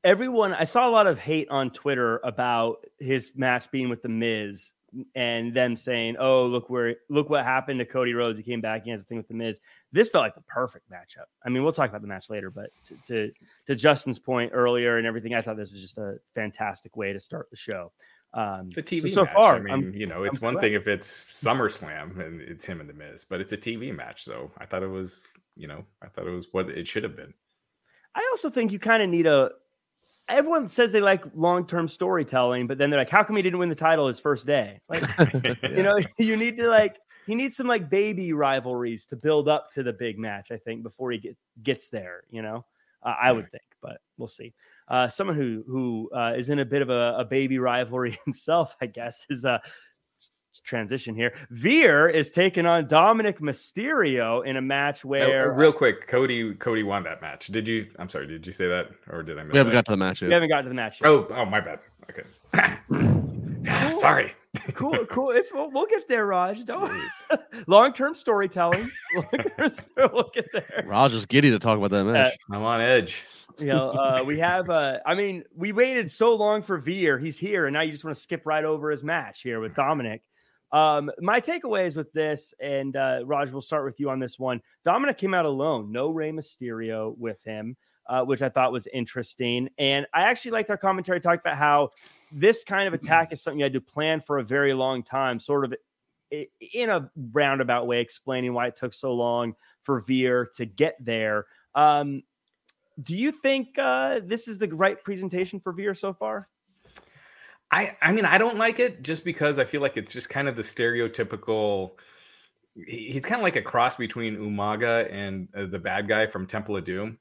Everyone, I saw a lot of hate on Twitter about his match being with the Miz and them saying, "Oh, look where look what happened to Cody Rhodes. He came back. He has a thing with the Miz." This felt like the perfect matchup. I mean, we'll talk about the match later, but to to, to Justin's point earlier and everything, I thought this was just a fantastic way to start the show. Um, It's a TV so, so match. far. I mean, I'm- you know, it's I'm one thing if it's SummerSlam and it's him and the Miz, but it's a TV match. So I thought it was, you know, I thought it was what it should have been. I also think you kind of need a. Everyone says they like long term storytelling, but then they're like, "How come he didn't win the title his first day?" Like, you know, you need to like, he needs some like baby rivalries to build up to the big match. I think before he get, gets there, you know, uh, I would think, but we'll see. Uh, someone who who uh, is in a bit of a, a baby rivalry himself, I guess, is uh, transition here. Veer is taking on Dominic Mysterio in a match Oh, where real quick, Cody Cody won that match. Did you? I'm sorry. Did you say that or did I miss? We haven't that? got to the match yet. we haven't got to the match yet. Oh, oh, my bad. Okay. Sorry. cool, cool. It's we'll, we'll get there, Raj. Don't long term storytelling. we'll get there. Raj is giddy to talk about that match. Uh, I'm on edge. You know, uh, we have. Uh, I mean, we waited so long for Veer. He's here, and now you just want to skip right over his match here with Dominic. Um, my takeaways with this, and uh, Raj, we'll start with you on this one. Dominic came out alone, no Rey Mysterio with him, uh, which I thought was interesting. And I actually liked our commentary talked about how this kind of attack is something you had to plan for a very long time, sort of in a roundabout way, explaining why it took so long for Veer to get there. Um, do you think uh, this is the right presentation for Veer so far? I I mean I don't like it just because I feel like it's just kind of the stereotypical. He's kind of like a cross between Umaga and uh, the bad guy from Temple of Doom.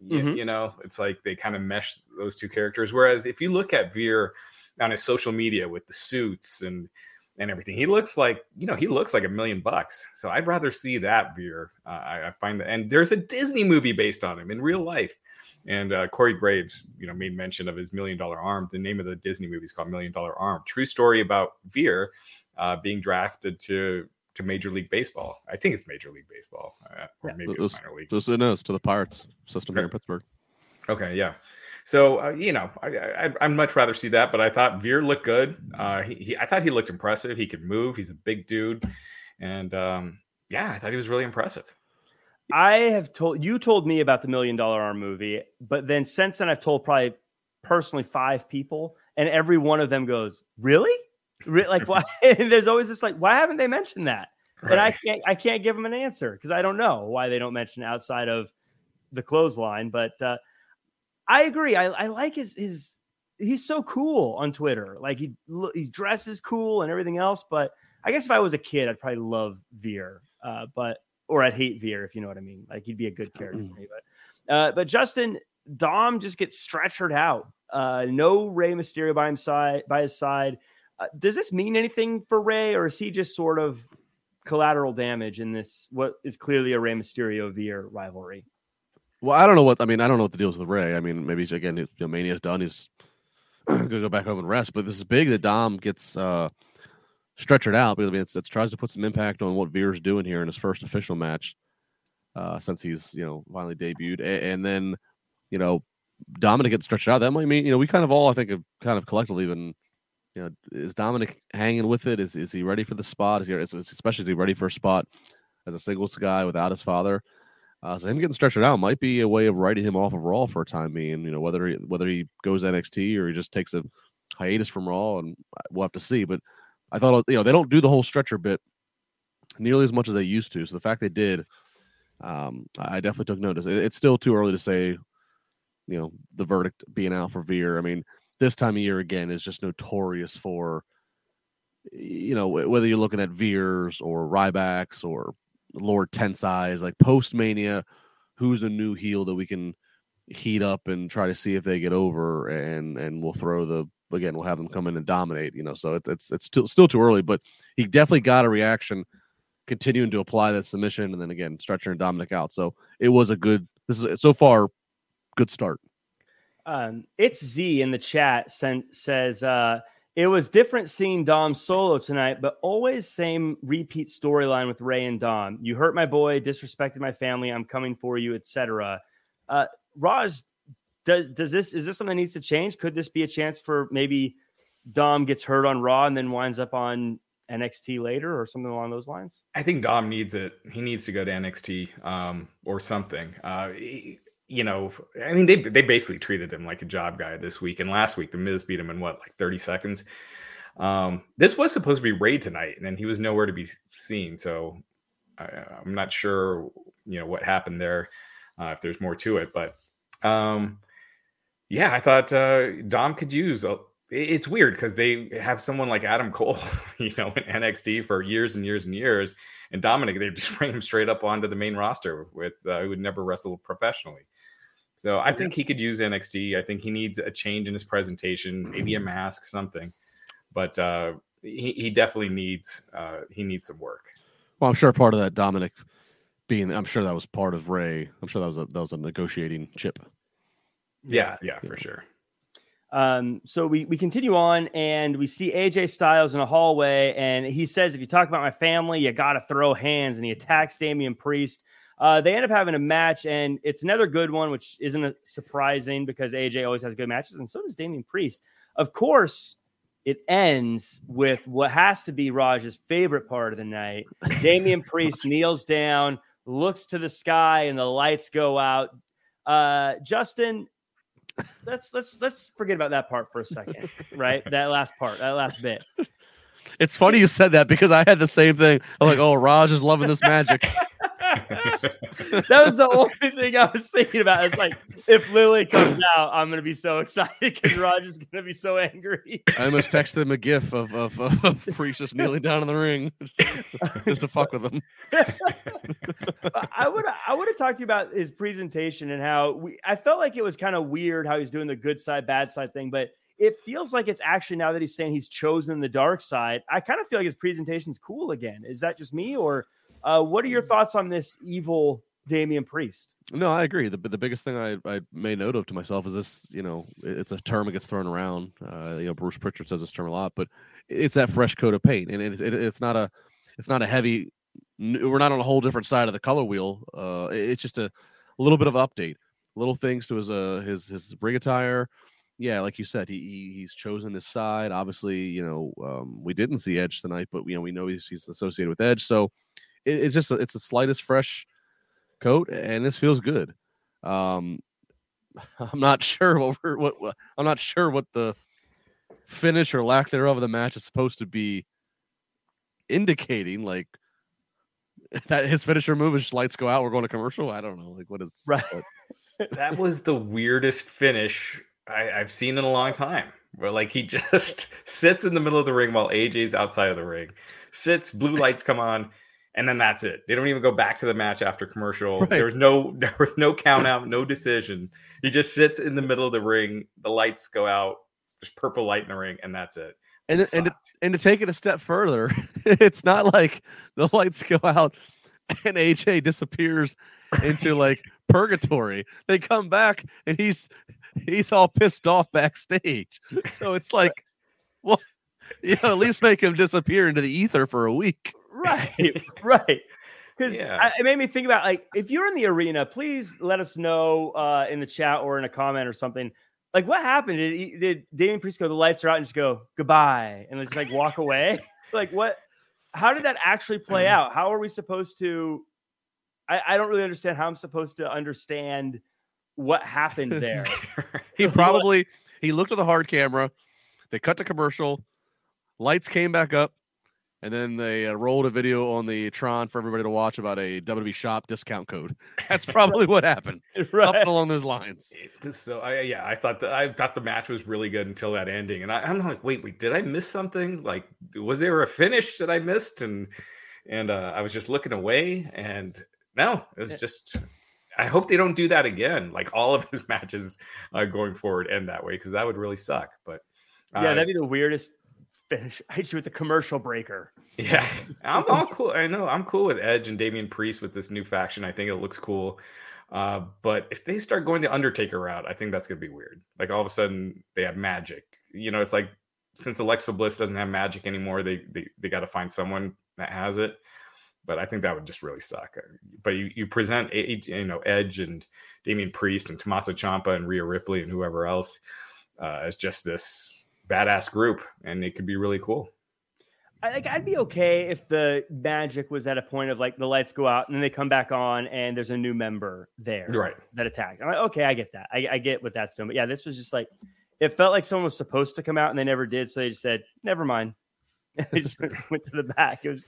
You, mm-hmm. you, know, it's like they kind of mesh those two characters. Whereas if you look at Veer on his social media with the suits and and everything, he looks like you know he looks like a million bucks. So I'd rather see that Veer. Uh, I, I find that, and there's a Disney movie based on him in real life. And uh, Corey Graves, you know, made mention of his Million Dollar Arm. The name of the Disney movie is called Million Dollar Arm. True story about Veer uh, being drafted to to Major League Baseball. I think it's Major League Baseball, uh, or maybe those, it's minor league. It is to the Pirates system okay. here in Pittsburgh. Okay, yeah. So uh, you know, I, I, would much rather see that. But I thought Veer looked good. Uh, he, he, I thought he looked impressive. He could move. He's a big dude, and um, yeah, I thought he was really impressive. I have told you told me about the million dollar arm movie, but then since then I've told probably personally five people, and every one of them goes, "Really? Re- like why?" and there's always this like, "Why haven't they mentioned that?" Right. And I can't I can't give them an answer because I don't know why they don't mention outside of the clothesline. But uh, I agree. I, I like his his he's so cool on Twitter. Like he he dresses cool and everything else. But I guess if I was a kid, I'd probably love Veer. Uh, but or I'd hate Veer if you know what I mean. Like he'd be a good character for me. But uh, but Justin Dom just gets stretchered out. Uh, no Rey Mysterio by his side. By his side. Uh, does this mean anything for Rey, or is he just sort of collateral damage in this? What is clearly a Rey Mysterio Veer rivalry? Well, I don't know what I mean. I don't know what the deal is with Rey. I mean, maybe again, you know, Mania's done. He's gonna go back home and rest. But this is big that Dom gets uh stretch it out because I mean, it's, it tries to put some impact on what Veer's doing here in his first official match uh, since he's you know finally debuted, and, and then you know Dominic gets stretched out. That might mean you know we kind of all I think have kind of collectively been you know is Dominic hanging with it? Is is he ready for the spot? Is he especially is he ready for a spot as a singles guy without his father? Uh, so him getting stretched out might be a way of writing him off of Raw for a time being. You know whether he whether he goes NXT or he just takes a hiatus from Raw, and we'll have to see. But I thought you know they don't do the whole stretcher bit nearly as much as they used to. So the fact they did, um, I definitely took notice. it's still too early to say, you know, the verdict being out for Veer. I mean, this time of year again is just notorious for, you know, whether you're looking at Veers or Rybacks or Lord Tensai's, like post Mania, who's a new heel that we can heat up and try to see if they get over, and and we'll throw the again, we'll have them come in and dominate. You know, so it's it's it's still still too early, but he definitely got a reaction, continuing to apply that submission, and then again, Stretcher and Dominic out. So it was a good. This is so far, good start. Um, it's Z in the chat sent says uh, it was different seeing Dom solo tonight, but always same repeat storyline with Rey and Dom. You hurt my boy, disrespected my family. I'm coming for you, etc. Uh, Raj, does does this is this something that needs to change? Could this be a chance for maybe Dom gets hurt on Raw and then winds up on NXT later or something along those lines? I think Dom needs it. He needs to go to NXT um, or something. Uh, he, you know, I mean, they they basically treated him like a job guy this week, and last week the Miz beat him in what like thirty seconds. Um, this was supposed to be Rey tonight, and he was nowhere to be seen. So I, am not sure, you know, what happened there. Uh, if there's more to it, but um, yeah, I thought uh, Dom could use. A, it's weird because they have someone like Adam Cole, you know, in NXT for years and years and years, and Dominic they just bring him straight up onto the main roster with uh, who would never wrestle professionally. So I think he could use NXT. I think he needs a change in his presentation, maybe a mask, something. But uh, he, he definitely needs uh, he needs some work. Well, I'm sure part of that Dominic being, I'm sure that was part of Rey. I'm sure that was a that was a negotiating chip yeah, yeah, for sure. Um, so we we continue on and we see AJ Styles in a hallway, and he says, "If you talk about my family, you got to throw hands." And he attacks Damian Priest. Uh, they end up having a match, and it's another good one, which isn't surprising because AJ always has good matches, and so does Damian Priest. Of course, it ends with what has to be Raj's favorite part of the night. Damian Priest kneels down, looks to the sky, and the lights go out. Uh, Justin, let's let's let's forget about that part for a second, right? That last part, that last bit. It's funny you said that because I had the same thing. I'm like, oh, Raj is loving this magic. that was the only thing I was thinking about. It's like if Lily comes out, I'm gonna be so excited because is gonna be so angry. I almost texted him a gif of of, of, of Priest just kneeling down in the ring just, just to fuck with him. I would I would have talked to you about his presentation and how we I felt like it was kind of weird how he's doing the good side, bad side thing, but it feels like it's actually now that he's saying he's chosen the dark side. I kind of feel like his presentation's cool again. Is that just me or uh, what are your mm. thoughts on this evil Damian Priest? No, I agree. The the biggest thing I, I made note of to myself is this. You know, it's a term that gets thrown around. Uh, you know, Bruce Pritchard says this term a lot, but it's that fresh coat of paint, and it's it, it's not a it's not a heavy. We're not on a whole different side of the color wheel. Uh, it's just a, a little bit of update, little things to his uh his his rig attire. Yeah, like you said, he, he he's chosen his side. Obviously, you know, um, we didn't see Edge tonight, but you know we know he's he's associated with Edge, so it, it's just a, it's the slightest fresh coat, and this feels good. Um, I'm not sure what we're what, what I'm not sure what the finish or lack thereof of the match is supposed to be indicating. Like that his finisher move is lights go out, we're going to commercial. I don't know, like what is right. that was the weirdest finish I, I've seen in a long time. Where like he just sits in the middle of the ring while AJ's outside of the ring, sits, blue lights come on, and then that's it. They don't even go back to the match after commercial. Right. There was no there was no count out, no decision. He just sits in the middle of the ring. The lights go out. There's purple light in the ring, and that's it. And it and to, and to take it a step further, it's not like the lights go out and AJ disappears into like purgatory. They come back and he's he's all pissed off backstage. So it's like, well, you know, at least make him disappear into the ether for a week. Right, right. Because yeah. it made me think about like if you're in the arena, please let us know uh, in the chat or in a comment or something. Like what happened? Did, did Damian Priest go? The lights are out and just go goodbye and just like walk away. like what? How did that actually play out? How are we supposed to? I, I don't really understand how I'm supposed to understand what happened there. he probably he looked at the hard camera. They cut the commercial. Lights came back up. And then they uh, rolled a video on the Tron for everybody to watch about a WWE shop discount code. That's probably what happened. Right. Something along those lines. So I, yeah, I thought that I thought the match was really good until that ending, and I, am like, wait, wait, did I miss something? Like, was there a finish that I missed? And and uh, I was just looking away, and no, it was just. I hope they don't do that again. Like all of his matches uh, going forward end that way because that would really suck. But uh, yeah, that'd be the weirdest finish. I hit you with the commercial breaker. Yeah, I'm all cool. I know I'm cool with Edge and Damian Priest with this new faction. I think it looks cool. Uh, but if they start going the Undertaker route, I think that's gonna be weird. Like all of a sudden they have magic. You know, it's like since Alexa Bliss doesn't have magic anymore, they they, they got to find someone that has it. But I think that would just really suck. But you, you present you know Edge and Damian Priest and Tommaso Ciampa and Rhea Ripley and whoever else uh, as just this badass group, and it could be really cool. I, like I'd be okay if the magic was at a point of like the lights go out and then they come back on and there's a new member there, right? That attacked. I'm like, okay, I get that. I, I get what that's doing. But yeah, this was just like it felt like someone was supposed to come out and they never did, so they just said, "Never mind." they just went to the back. It was,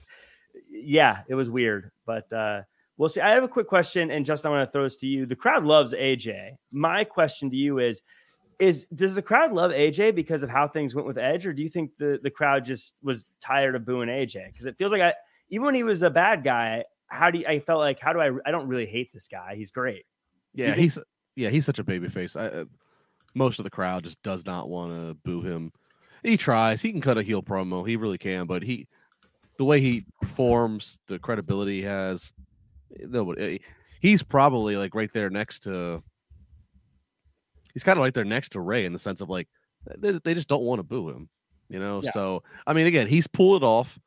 yeah, it was weird, but uh, we'll see. I have a quick question, and Justin, I want to throw this to you. The crowd loves AJ. My question to you is is does the crowd love AJ because of how things went with Edge, or do you think the the crowd just was tired of booing AJ? Because it feels like I even when he was a bad guy, how do you, I felt like how do I I don't really hate this guy. He's great. Yeah, think, he's yeah he's such a baby face. I, uh, most of the crowd just does not want to boo him. He tries. He can cut a heel promo. He really can. But he, the way he performs, the credibility he has, nobody. Eh, he's probably like right there next to he's kind of like there next to Rey in the sense of like they, they just don't want to boo him. You know, yeah. so I mean, again, he's pulled it off.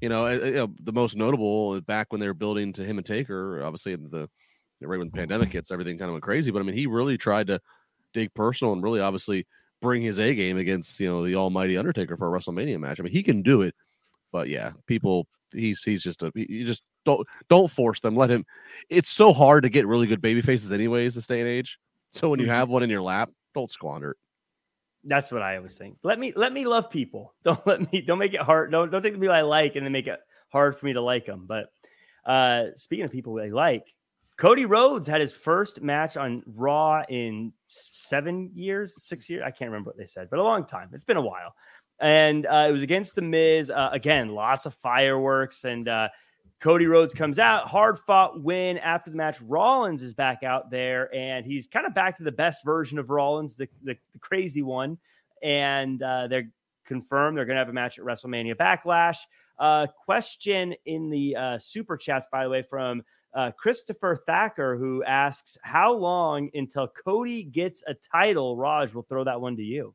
You know, eh, eh, you know, the most notable eh, back when they were building to him and Taker, obviously the right when the pandemic hits, everything kind of went crazy. But I mean, he really tried to dig personal and really obviously bring his A game against you know the Almighty Undertaker for a WrestleMania match. I mean, he can do it, but yeah, people, he's he's just a you just don't don't force them. Let him. It's so hard to get really good baby faces, anyways, this day and age. So when you mm-hmm. have one in your lap, don't squander it. That's what I always think. Let me let me love people. Don't let me don't make it hard. Don't don't take the people I like and then make it hard for me to like them. But uh speaking of people I like, Cody Rhodes had his first match on Raw in seven years, six years. I can't remember what they said, but a long time. It's been a while. And uh, it was against The Miz. Uh, again, lots of fireworks. And uh, Cody Rhodes comes out, hard fought win after the match. Rollins is back out there, and he's kind of back to the best version of Rollins, the, the, the crazy one. And uh, they're confirmed they're going to have a match at WrestleMania Backlash. Uh, question in the uh, super chats, by the way, from uh, Christopher Thacker, who asks, How long until Cody gets a title? Raj, will throw that one to you.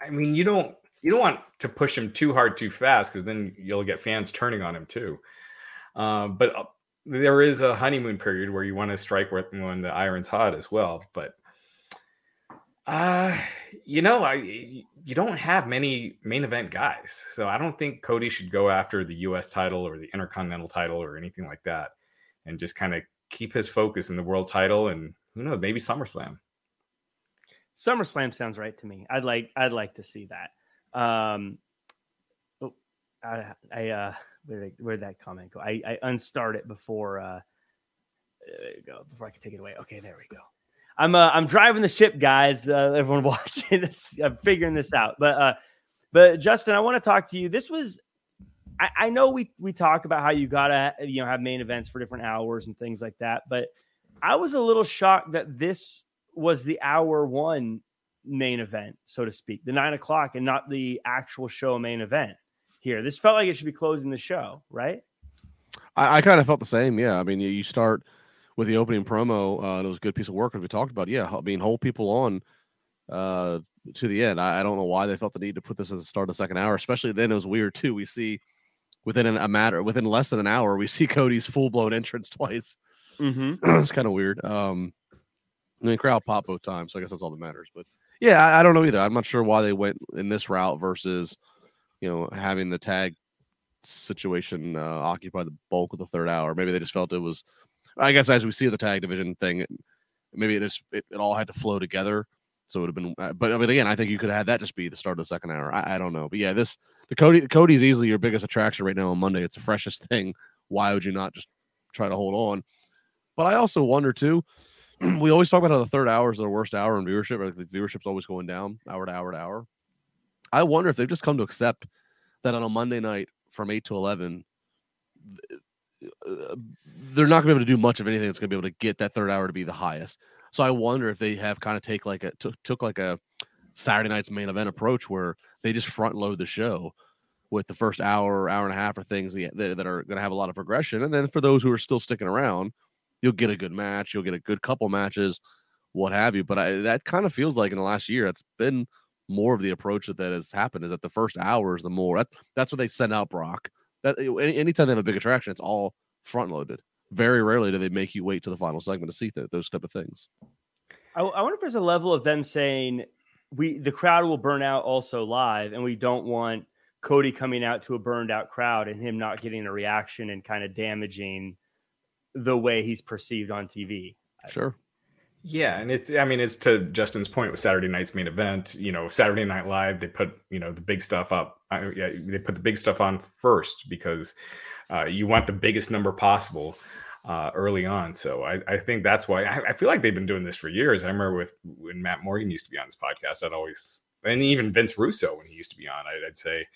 I mean, you don't you don't want to push him too hard too fast because then you'll get fans turning on him too. Uh, but uh, there is a honeymoon period where you want to strike when the iron's hot as well. But uh, you know, I you don't have many main event guys, so I don't think Cody should go after the U.S. title or the Intercontinental title or anything like that, and just kind of keep his focus in the world title and who knows, maybe SummerSlam. SummerSlam sounds right to me. I'd like I'd like to see that. Um, oh, I, I uh, where did, where did that comment go? I, I unstart it before. Uh, there you go. Before I can take it away. Okay, there we go. I'm uh, I'm driving the ship, guys. Uh, everyone watching this, I'm figuring this out. But uh, but Justin, I want to talk to you. This was, I, I know we we talk about how you gotta you know have main events for different hours and things like that. But I was a little shocked that this was the hour one main event, so to speak, the nine o'clock, and not the actual show main event here. This felt like it should be closing the show, right? I, I kind of felt the same. Yeah, I mean, you, you start with the opening promo. Uh, it was a good piece of work as we talked about. Yeah, I mean, hold people on uh, to the end. I, I, don't know why they felt the need to put this as the start of the second hour, especially then. It was weird too. We see within a matter within less than an hour, we see Cody's full blown entrance twice. Mm-hmm. it's kind of weird. Um, I mean, crowd pop both times, so I guess that's all that matters. But yeah, I, I, don't know either. I'm not sure why they went in this route versus, you know, having the tag situation uh, occupy the bulk of the third hour. Maybe they just felt it was. I guess as we see the tag division thing, maybe it just it, it all had to flow together. So it would have been, uh, but I mean, again, I think you could have had that just be the start of the second hour. I, I don't know, but yeah, this the Cody Cody's easily your biggest attraction right now on Monday. It's the freshest thing. Why would you not just try to hold on? But I also wonder too we always talk about how the third hour is the worst hour in viewership. Like the viewership's always going down hour to hour to hour. I wonder if they've just come to accept that on a Monday night from eight to eleven, uh, they're not going to be able to do much of anything that's going to be able to get that third hour to be the highest. So I wonder if they have kind of take like a took, took like a Saturday night's main event approach where they just front load the show with the first hour, hour and a half, or things that, that are going to have a lot of progression, and then for those who are still sticking around you'll get a good match, you'll get a good couple matches, what have you. But I, that kind of feels like in the last year, it's been more of the approach that, that has happened is that the first hour is the more that, that's what they send out Brock. That any, anytime they have a big attraction, it's all front loaded. Very rarely do they make you wait to the final segment to see th- those type of things. I, I wonder if there's a level of them saying we the crowd will burn out also live, and we don't want Cody coming out to a burned out crowd and him not getting a reaction and kind of damaging the way he's perceived on TV. Sure. Yeah, and it's I mean it's to Justin's point with Saturday night's main event. You know, Saturday Night Live they put you know the big stuff up. Uh, yeah, they put the big stuff on first because uh, you want the biggest number possible uh, early on. So I, I think that's why I, I, feel like they've been doing this for years. I remember with when Matt Morgan used to be on this podcast, I'd always and even Vince Russo when he used to be on, I'd, I'd say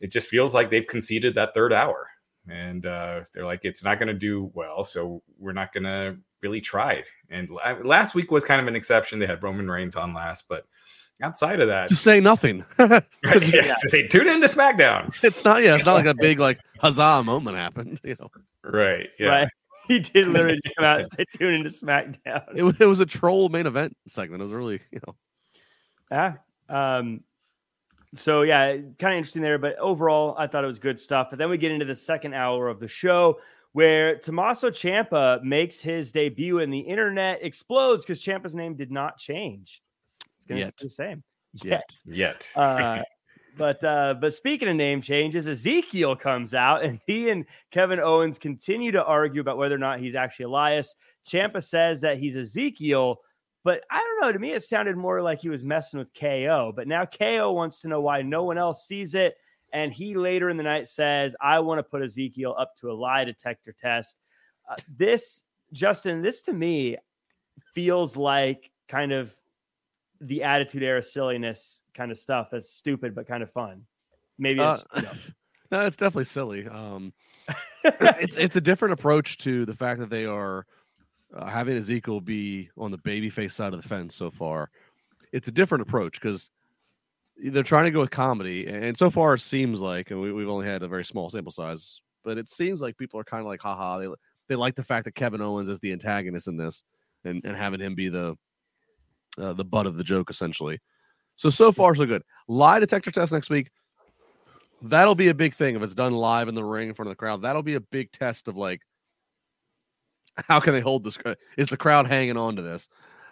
it just feels like they've conceded that third hour and uh, they're like, it's not going to do well, so we're not going to really try. It. And last week was kind of an exception. They had Roman Reigns on last, but outside of that, just say nothing. yeah, yeah. say tune into SmackDown. It's not. Yeah, it's not like a big like huzzah moment happened. You know. Right. Yeah. Right. he did literally just come out and say tune into SmackDown. It was, it was a troll main event segment. It was really, you know. Yeah. Um, so yeah, kind of interesting there. But overall, I thought it was good stuff. But then we get into the second hour of the show where Tommaso Ciampa makes his debut and the internet explodes because Ciampa's name did not change. It's going to stay the same. Yet. Yet. uh, but uh, but speaking of name changes, Ezekiel comes out and he and Kevin Owens continue to argue about whether or not he's actually Elias. Ciampa says that he's Ezekiel, but I don't know. To me, it sounded more like he was messing with KO. But now KO wants to know why no one else sees it. And he later in the night says, I want to put Ezekiel up to a lie detector test. Uh, this, Justin, this to me feels like kind of the attitude era silliness kind of stuff that's stupid but kind of fun. Maybe it's, uh, no, it's definitely silly. Um, it's it's a different approach to the fact that they are uh, having Ezekiel be on the babyface side of the fence so far. It's a different approach because they're trying to go with comedy, and so far it seems like, and we, have only had a very small sample size, but it seems like people are kind of like, haha, they they like the fact that Kevin Owens is the antagonist in this, and and having him be the uh, the butt of the joke essentially. So so far so good. Lie detector test next week. That'll be a big thing if it's done live in the ring in front of the crowd. That'll be a big test of like how can they hold this? Is the crowd hanging on to this?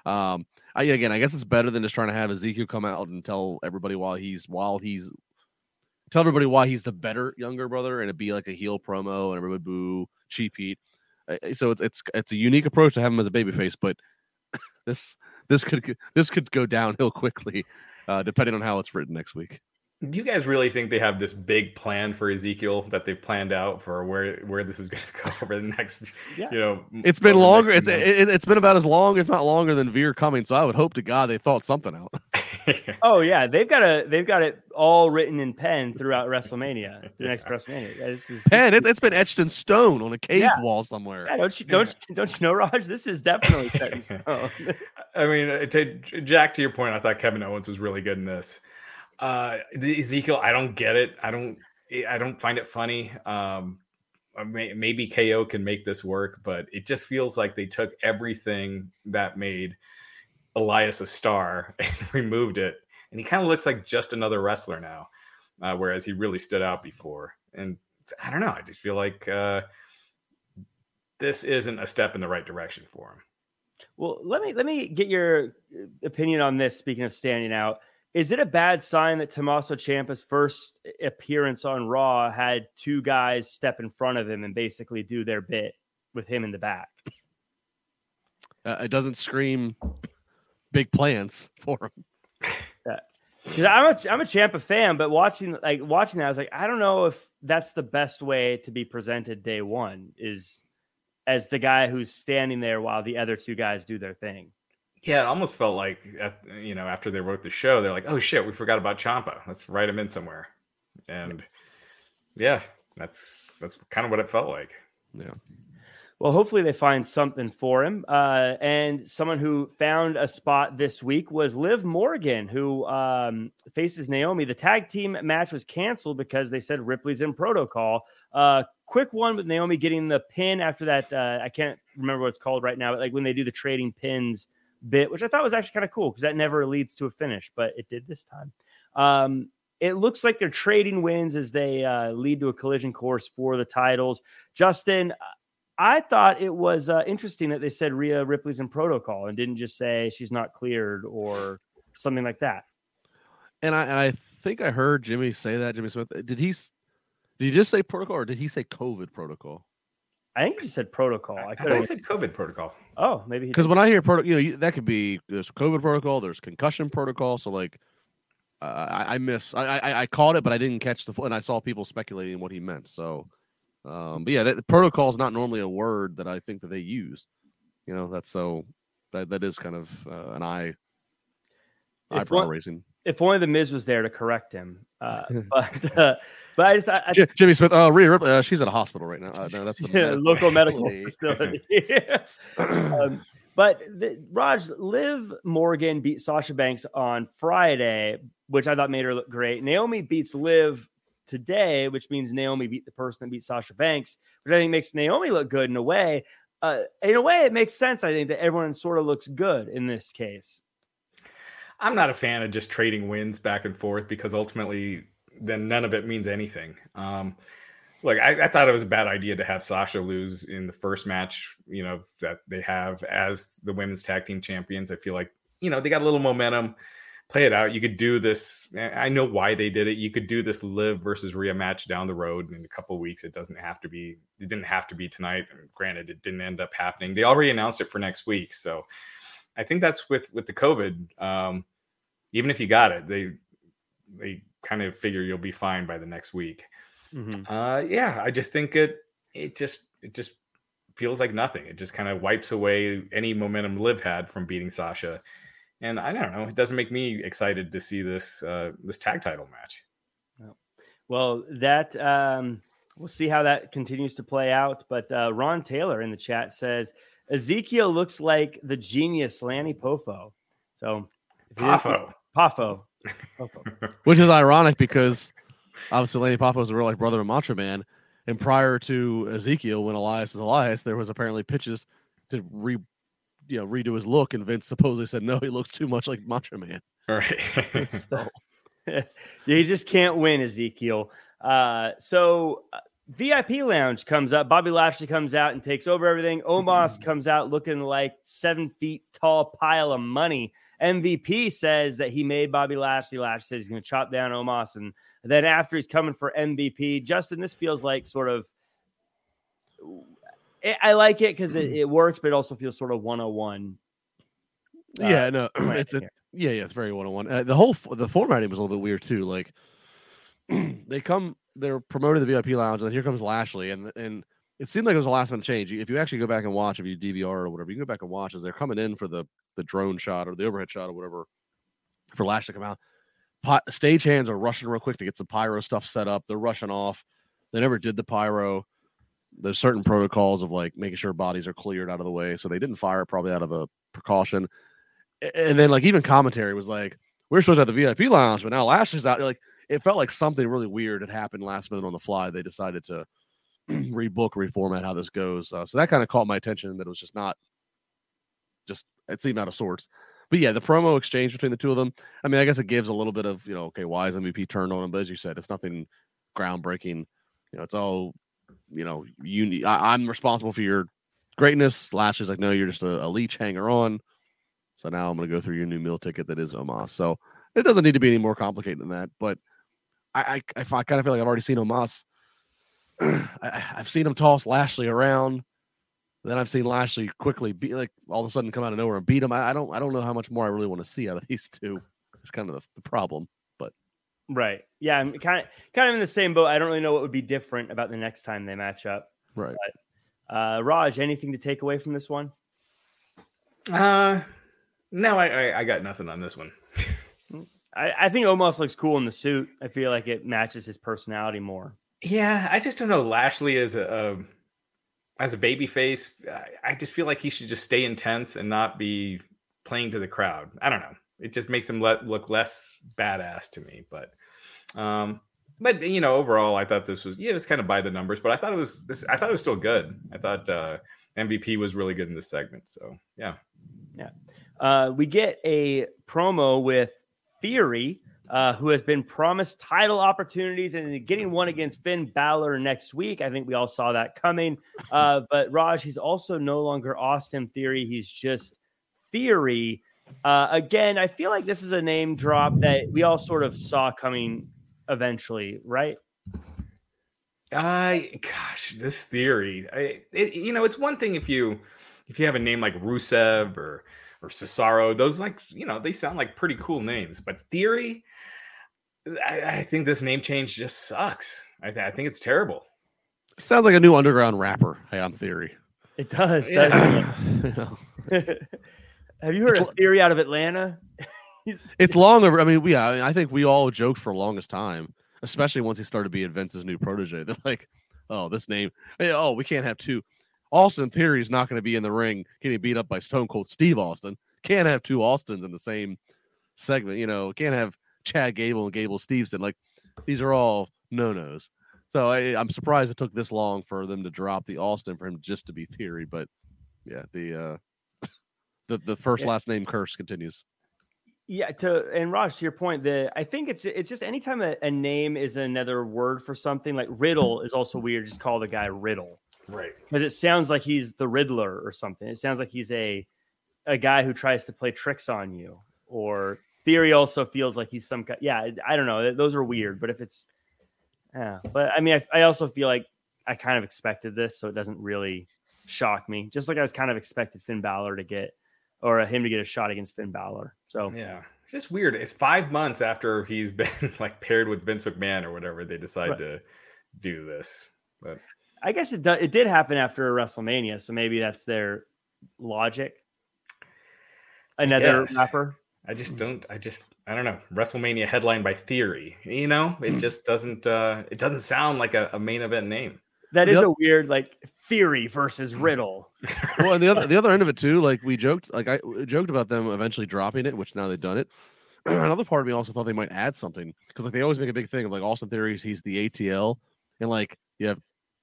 Um, I, again, I guess it's better than just trying to have Ezekiel come out and tell everybody while he's while he's tell everybody why he's the better younger brother, and it be like a heel promo and everybody boo cheap heat. So it's it's it's a unique approach to have him as a babyface, but this this could this could go downhill quickly, uh, depending on how it's written next week. Do you guys really think they have this big plan for Ezekiel that they've planned out for where where this is going to go over the next? Yeah. You know, it's been longer. It's it, has been about as long, if not longer, than Veer coming. So I would hope to God they thought something out. oh yeah, they've got a they've got it all written in pen throughout WrestleMania, the next WrestleMania. This is pen. It, has been etched in stone on a cave yeah. wall somewhere. Yeah, don't you don't you, don't you know, Raj? This is definitely set in stone. I mean, uh, to Jack, to your point, I thought Kevin Owens was really good in this. Uh, Ezekiel, I don't get it. I don't. I don't find it funny. Um, maybe KO can make this work, but it just feels like they took everything that made Elias a star and removed it, and he kind of looks like just another wrestler now, uh, whereas he really stood out before. And I don't know. I just feel like uh, this isn't a step in the right direction for him. Well, let me let me get your opinion on this. Speaking of standing out, is it a bad sign that Tommaso Ciampa's first appearance on Raw had two guys step in front of him and basically do their bit with him in the back? Uh, it doesn't scream big plans for him. I'm a I'm a Ciampa fan, but watching like watching that, I was like, I don't know if that's the best way to be presented day one is as the guy who's standing there while the other two guys do their thing. Yeah, it almost felt like you know after they wrote the show, they're like, "Oh shit, we forgot about Ciampa. Let's write him in somewhere." And yeah, that's that's kind of what it felt like. Yeah. Well, hopefully they find something for him. Uh, and someone who found a spot this week was Liv Morgan, who um, faces Naomi. The tag team match was canceled because they said Ripley's in protocol. Uh, quick one with Naomi getting the pin after that. Uh, I can't remember what it's called right now, but like when they do the trading pins bit, which I thought was actually kind of cool because that never leads to a finish, but it did this time. Um, it looks like they're trading wins as they uh, lead to a collision course for the titles. Justin, I thought it was uh, interesting that they said Rhea Ripley's in protocol and didn't just say she's not cleared or something like that. And I, and I think I heard Jimmy say that. Jimmy Smith, did he? Did he just say protocol or did he say COVID protocol? I think he said protocol. I, could have said COVID protocol. Oh, maybe because when I hear protocol, you know, that could be there's COVID protocol, there's concussion protocol. So like, uh, I, I miss I, I, I caught it, but I didn't catch the full, and I saw people speculating what he meant. So, um, but yeah, that, protocol is not normally a word that I think that they use. You know, that's so that that is kind of uh, an eye eyebrow raising if only the Miz was there to correct him. Uh, but uh, but I just I, I, Jimmy Smith. Oh, Rhea Ripley. Uh, she's at a hospital right now. Uh, no, that's the local medical facility. um, but the, Raj Liv Morgan beat Sasha Banks on Friday, which I thought made her look great. Naomi beats Liv today, which means Naomi beat the person that beat Sasha Banks, which I think makes Naomi look good in a way. uh, in a way, it makes sense. I think that everyone sort of looks good in this case. I'm not a fan of just trading wins back and forth because ultimately, then none of it means anything. Um, look, I, I, thought it was a bad idea to have Sasha lose in the first match, you know, that they have as the women's tag team champions. I feel like, you know, they got a little momentum. Play it out. You could do this. I know why they did it. You could do this live versus Rhea match down the road in a couple weeks. It doesn't have to be. It didn't have to be tonight. And Granted, it didn't end up happening. They already announced it for next week, so I think that's with with the COVID. Um, even if you got it, they they kind of figure you'll be fine by the next week. Mm-hmm. Uh, yeah, I just think it it just it just feels like nothing. It just kind of wipes away any momentum Liv had from beating Sasha, and I don't know. It doesn't make me excited to see this uh, this tag title match. Well, that um, we'll see how that continues to play out. But uh, Ron Taylor in the chat says Ezekiel looks like the genius Lanny Poffo. So Poffo, Poffo, which is ironic because obviously Lanny Poffo was a real life brother of Macho Man. And prior to Ezekiel, when Elias was Elias, there was apparently pitches to re, you know, redo his look, and Vince supposedly said no, he looks too much like Macho Man. Right. so you just can't win, Ezekiel. Uh, so uh, VIP Lounge comes up. Bobby Lashley comes out and takes over everything. Omos mm-hmm. comes out looking like seven feet tall pile of money. MVP says that he made Bobby Lashley. Lashley says he's going to chop down Omos, and then after he's coming for MVP. Justin, this feels like sort of. I like it because it, it, works, but it also feels sort of 101. Uh, yeah, no, it's a, yeah, yeah, it's very 101. Uh, the whole the formatting was a little bit weird too. Like they come, they're promoting the VIP lounge, and then here comes Lashley, and and it seemed like it was a last minute change. If you actually go back and watch, if you DVR or whatever, you can go back and watch as they're coming in for the the drone shot or the overhead shot or whatever for Lash to come out. Pot, stage hands are rushing real quick to get some pyro stuff set up. They're rushing off. They never did the pyro. There's certain protocols of like making sure bodies are cleared out of the way, so they didn't fire probably out of a precaution. And then like even commentary was like, "We're supposed to have the VIP lounge, but now Lash is out." Like it felt like something really weird had happened last minute on the fly. They decided to rebook, reformat how this goes. Uh, so that kind of caught my attention that it was just not just it seemed out of sorts. But yeah, the promo exchange between the two of them. I mean, I guess it gives a little bit of you know, okay, why is MVP turned on him? But as you said, it's nothing groundbreaking. You know, it's all you know. You, I, am responsible for your greatness. Lash is like, no, you're just a, a leech hanger on. So now I'm going to go through your new meal ticket that is Omos. So it doesn't need to be any more complicated than that. But I, I, I kind of feel like I've already seen Omos. I, have seen him toss Lashley around. Then I've seen Lashley quickly be like all of a sudden come out of nowhere and beat him. I, I don't I don't know how much more I really want to see out of these two. It's kind of the, the problem, but right, yeah, I'm kind of kind of in the same boat. I don't really know what would be different about the next time they match up. Right, but, uh, Raj, anything to take away from this one? Uh, no, I I, I got nothing on this one. I, I think Omos looks cool in the suit. I feel like it matches his personality more. Yeah, I just don't know. Lashley is a, a as a baby face, I just feel like he should just stay intense and not be playing to the crowd. I don't know. It just makes him let, look less badass to me. But, um, but you know, overall, I thought this was yeah, it was kind of by the numbers. But I thought it was this. I thought it was still good. I thought uh, MVP was really good in this segment. So yeah, yeah. Uh, we get a promo with Theory uh, who has been promised title opportunities and getting one against Finn Balor next week. I think we all saw that coming. Uh, but Raj, he's also no longer Austin Theory. He's just Theory. Uh, again, I feel like this is a name drop that we all sort of saw coming eventually, right? I, gosh, this theory. I, it, you know, it's one thing if you if you have a name like Rusev or or Cesaro. Those like you know they sound like pretty cool names, but Theory, I, I think this name change just sucks. I, th- I, think it's terrible. It sounds like a new underground rapper. Hey, on Theory. It does. Yeah. Have you heard it's, a Theory out of Atlanta? it's long over. I mean, we. I, mean, I think we all joked for longest time, especially once he started being Vince's new protege. They're like, "Oh, this name. Hey, oh, we can't have two. Austin Theory is not going to be in the ring getting beat up by Stone Cold Steve Austin. Can't have two Austins in the same segment. You know, can't have Chad Gable and Gable Steveson. Like these are all no nos. So I, am surprised it took this long for them to drop the Austin for him just to be Theory. But yeah, the uh, the the first Yeah. last name curse continues. Yeah, to and Raj, to your point, the I think it's it's just anytime a, a name is another word for something like Riddle is also weird. Just call the guy Riddle Right. because it sounds like he's the Riddler or something. It sounds like he's a a guy who tries to play tricks on you. Or Theory also feels like he's some guy. Yeah, I don't know. Those are weird. But if it's yeah, but I mean, I, I also feel like I kind of expected this, so it doesn't really shock me. Just like I was kind of expected Finn Balor to get or him to get a shot against Finn Balor. So Yeah. It's just weird. It's five months after he's been like paired with Vince McMahon or whatever. They decide Right. to do this. But I guess it do, it did happen after WrestleMania, so maybe that's their logic. Another guess. rapper. I just don't. I just. I don't know. WrestleMania headline by Theory. You know, it just doesn't. uh It doesn't sound like a, a main event name. That is Yep. a weird like theory versus riddle. well, and the other the other end of it too, like we joked, like I joked about them eventually dropping it, which now they've done it. Another part of me also thought they might add something because like they always make a big thing of like Austin Theories, he's the ATL, and like you have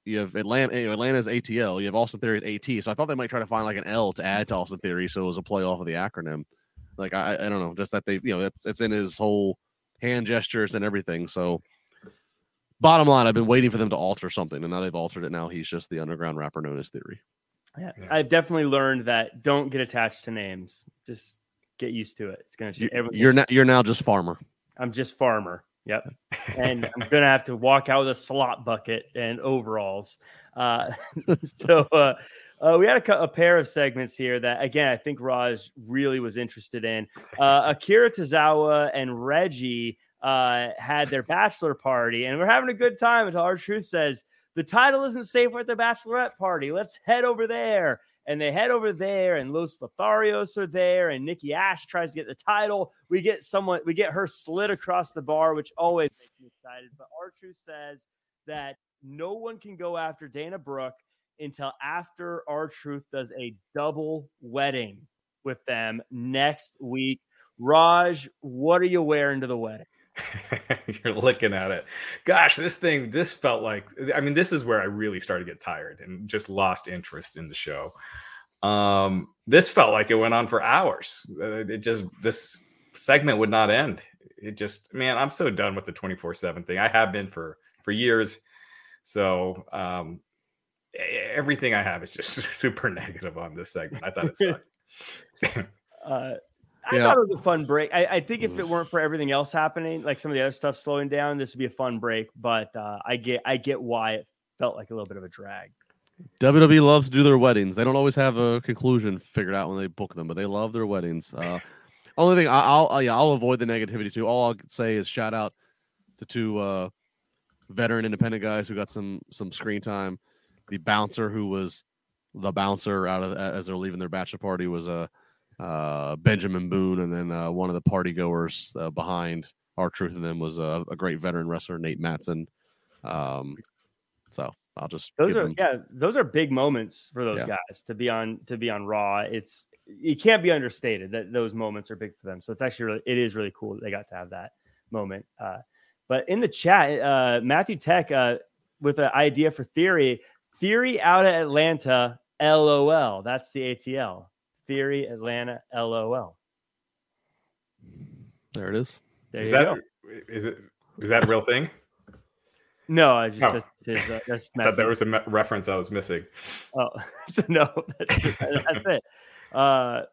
you have Atlanta, Atlanta's ATL, you have Austin Theory's AT. So I thought they might try to find like an L to add to Austin Theory, so it was a play off of the acronym. Like I, I don't know, just that they, you know, it's it's in his whole hand gestures and everything. So bottom line, I've been waiting for them to alter something, and now they've altered it. Now he's just the underground rapper known as Theory. Yeah. Yeah. I've definitely learned that don't get attached to names. Just get used to it. It's gonna You, everyone's you're now you're now just farmer. I'm just farmer. Yep. And I'm gonna have to walk out with a slot bucket and overalls. Uh, so uh, uh, we had a, a pair of segments here that again I think Raj really was interested in. Uh, Akira Tozawa and Reggie uh, had their bachelor party, and we're having a good time until R-Truth says the title isn't safe at the bachelorette party. Let's head over there. And they head over there, and Los Lotharios are there, and Nikki Ash tries to get the title. We get someone, we get her slid across the bar, which always makes me excited. But truth says that no one can go after Dana Brooke until after R-Truth does a double wedding with them next week. Raj, what are you wearing to the wedding? You're looking at it. Gosh, this thing, this felt like, I mean, this is where I really started to get tired and just lost interest in the show. Um, this felt like it went on for hours. Uh, It just, this segment would not end. It just, man, I'm so done with the 24 7 thing. I have been for, for years. So, um, everything I have is just super negative on this segment. I thought it sucked. Uh, I Yeah. thought it was a fun break. I, I think if it weren't for everything else happening, like some of the other stuff slowing down, this would be a fun break. But uh, I get, I get why it felt like a little bit of a drag. WWE loves to do their weddings. They don't always have a conclusion figured out when they book them, but they love their weddings. Uh, only thing I, I'll uh, yeah I'll avoid the negativity too. All I'll say is shout out to two uh, veteran independent guys who got some some screen time. The bouncer who was the bouncer out of as they're leaving their bachelor party was a uh, Benjamin Boone, and then uh, one of the party goers uh, behind R-Truth and them was a, a great veteran wrestler Nate Matson. Um, so I'll just Those are them- yeah, those are big moments for those Yeah. guys to be on to be on Raw. It's it can't be understated that those moments are big for them. So it's actually really it is really cool that they got to have that moment. Uh, but in the chat, uh, Matthew Tech uh, with an idea for theory, theory out of Atlanta, LOL. That's the ATL. Theory Atlanta, LOL. there it is. There is you that, go. is it, is that a real thing? No, I just Oh. that's, his, uh, that's I thought there was a me- reference I was missing. Oh, so no, that's, that's it. Uh,